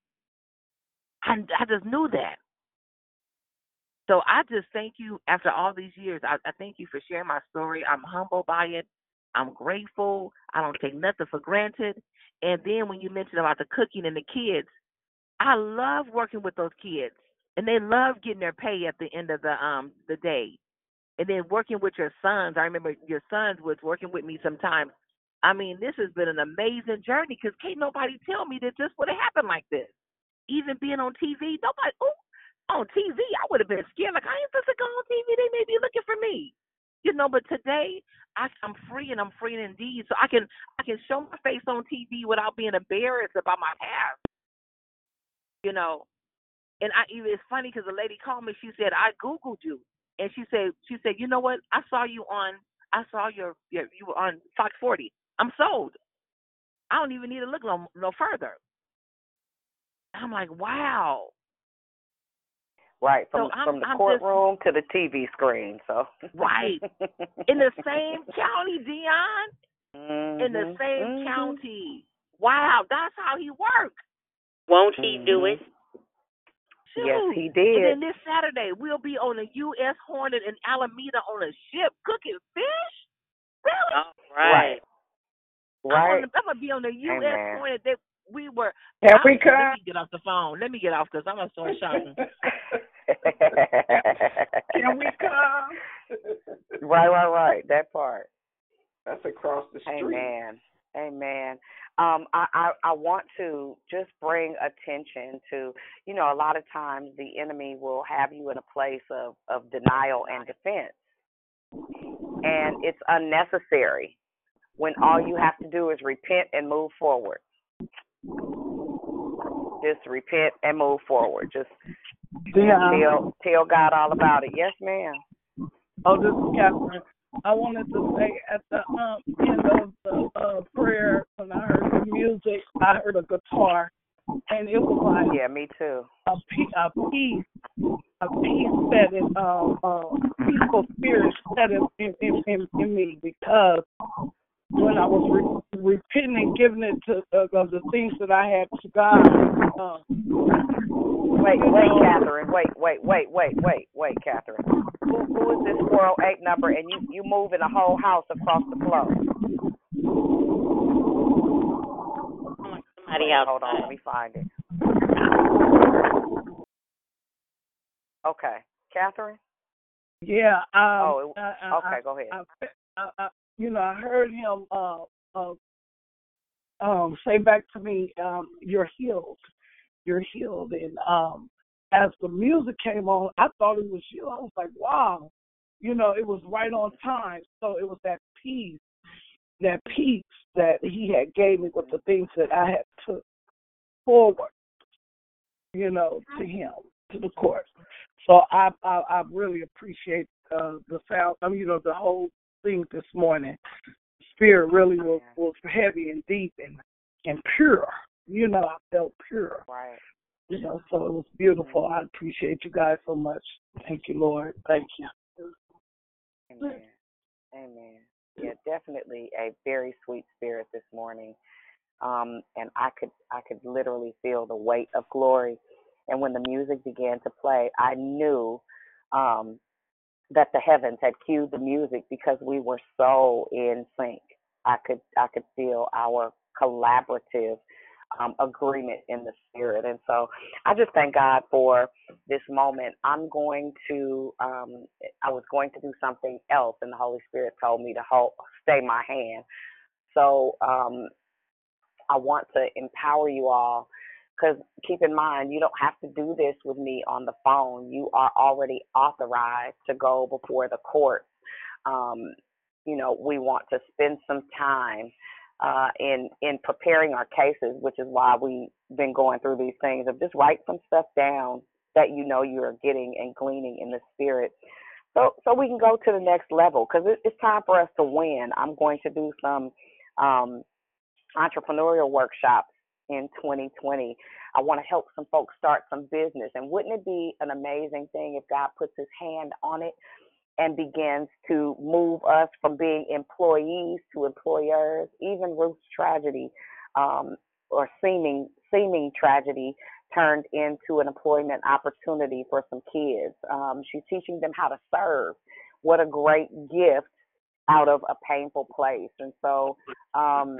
I I just knew that. So I just thank you after all these years. I, I thank you for sharing my story. I'm humbled by it. I'm grateful. I don't take nothing for granted. And then when you mentioned about the cooking and the kids, I love working with those kids, and they love getting their pay at the end of the um the day. And then working with your sons. I remember your sons was working with me sometimes. I mean, this has been an amazing journey because can't nobody tell me that this would have happened like this. Even being on TV, nobody. Oh, on TV, I would have been scared. Like I ain't supposed to go on TV. They may be looking for me, you know. But today, I, I'm free and I'm free indeed. So I can I can show my face on TV without being embarrassed about my past, you know. And I even it's funny because a lady called me. She said I googled you, and she said she said you know what? I saw you on I saw your, your you were on Fox 40. I'm sold. I don't even need to look no no further. I'm like, wow. Right So from I'm- from the I'm just- courtroom to the TV screen. So Right. In the same county, Dion. In the Mhm, same mhm. county. Wow, that's how he works. Won't he do it? Shoot. Yes, he did. And then this Saturday, we'll be on the U.S. Hornet in Alameda on a ship cooking fish. Really? All right. I'm, Right. on the, I'm gonna be on the U.S. Amen. Hornet. That we were. Here I- we Let me get off the phone. Let me get off because I'm gonna start shouting. Can we come? right, right, right. That part. That's across the street. Amen. Amen. Um, I, I, I want to just bring attention to, you know, a lot of times the enemy will have you in a place of, of denial and defense. And it's unnecessary when all you have to do is repent and move forward. Just repent and move forward. Just Yeah. tell tell God all about it. Yes, ma'am. Oh, this is Catherine. I wanted to say at the um, end of the uh, prayer, when I heard the music, I heard a guitar, and it was like Yeah, me too. a peace, a peace, a peace that is um, uh, peaceful spirit that is in, in, in, in me because when I was re- repenting and giving it to uh, of the things that I had to God. Uh, Wait, wait, Catherine. Wait, wait, wait, wait, wait, wait, Catherine. Who who is this four oh eight number and you you moving a whole house across the floor? Somebody Wait, else. Hold on, let me find it. Okay. Catherine? Yeah. Um, Oh, it- I, I, okay, I, go ahead. I, I, I, you know, I heard him uh, uh, um, say back to me, um, "You're healed. You're healed." And um, as the music came on, I thought it was you. I was like, "Wow." You know, it was right on time. So it was that peace, that peace that he had gave me with the things that I had put forward. You know, to him, to the court. So I I, I really appreciate uh, the sound. I mean, you know, the whole thing this morning. Spirit really was was heavy and deep and and pure. You know, I felt pure. Right. You know, so it was beautiful. I appreciate you guys so much. Thank you, Lord. Thank you. Amen. Amen. Yeah, definitely a very sweet spirit this morning. Um, and I could I could literally feel the weight of glory. And when the music began to play, I knew um, that the heavens had cued the music because we were so in sync. I could I could feel our collaborative um, agreement in the spirit, and so I just thank God for this moment. I'm going to um, I was going to do something else, and the Holy Spirit told me to hold stay my hand. So um, I want to empower you all because keep in mind, you don't have to do this with me on the phone. You are already authorized to go before the court. Um, you know, we want to spend some time uh, in in preparing our cases, which is why we've been going through these things of just write some stuff down that you know you are getting and gleaning in the spirit. So so we can go to the next level because it, it's time for us to win. I'm going to do some um, entrepreneurial workshops in 2020. I want to help some folks start some business. And wouldn't it be an amazing thing if God puts his hand on it and begins to move us from being employees to employers? Even Ruth's tragedy um, or seeming seeming tragedy turned into an employment opportunity for some kids. Um, she's teaching them how to serve. What a great gift out of a painful place. And so um,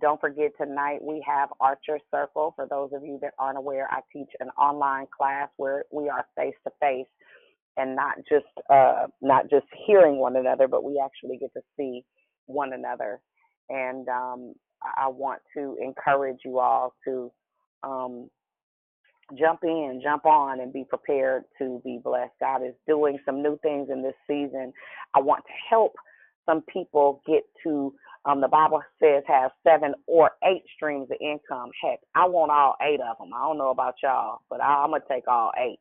don't forget tonight we have Archer Circle. For those of you that aren't aware, I teach an online class where we are face to face and not just uh, not just hearing one another, but we actually get to see one another. And um, I want to encourage you all to um, jump in, jump on, and be prepared to be blessed. God is doing some new things in this season. I want to help some people get to um, the Bible says have seven or eight streams of income. Heck, I want all eight of them. I don't know about y'all, but I, I'm gonna take all eight,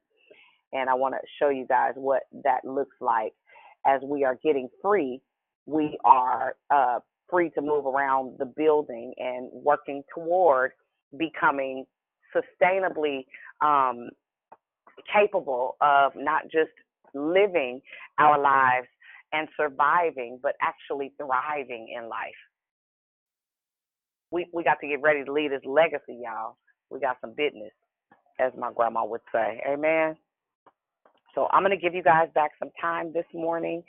and I want to show you guys what that looks like as we are getting free. We are uh, free to move around the building and working toward becoming sustainably um, capable of not just living our lives and surviving, but actually thriving in life. We we got to get ready to leave this legacy, y'all. We got some business, as my grandma would say. Amen. So I'm to give you guys back some time this morning.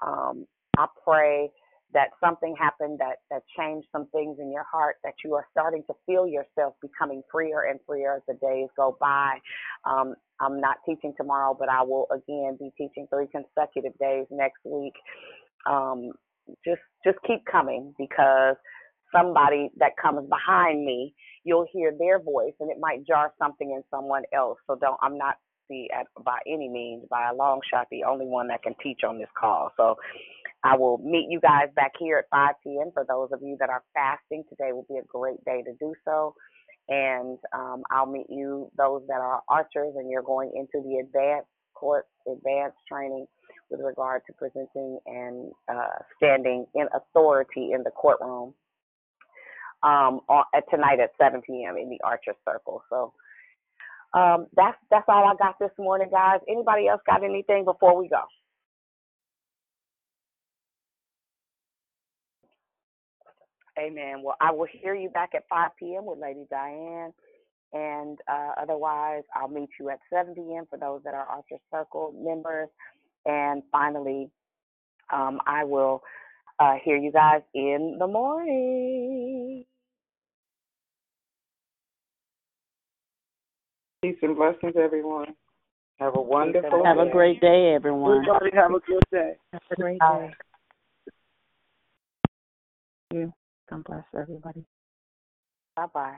Um, I pray that something happened that that changed some things in your heart that you are starting to feel yourself becoming freer and freer as the days go by. Um, i'm not teaching tomorrow but i will again be teaching three consecutive days next week. Um, just just keep coming because somebody that comes behind me you'll hear their voice and it might jar something in someone else. So don't i'm not the at by any means by a long shot the only one that can teach on this call so I will meet you guys back here at 5 p.m. For those of you that are fasting, today will be a great day to do so. And um, I'll meet you, those that are archers, and you're going into the advanced court, advanced training with regard to presenting and uh, standing in authority in the courtroom um, on, tonight at 7 p.m. in the Archer Circle. So um, that's that's all I got this morning, guys. Anybody else got anything before we go? Amen. Well, I will hear you back at 5 p.m. with Lady Diane. And uh, otherwise, I'll meet you at 7 p.m. for those that are Archer Circle members. And finally, um, I will uh, hear you guys in the morning. Peace and blessings, everyone. Have a wonderful Have a great day, everyone. Everybody have a good day. Have a great day. you. God bless everybody. Bye bye.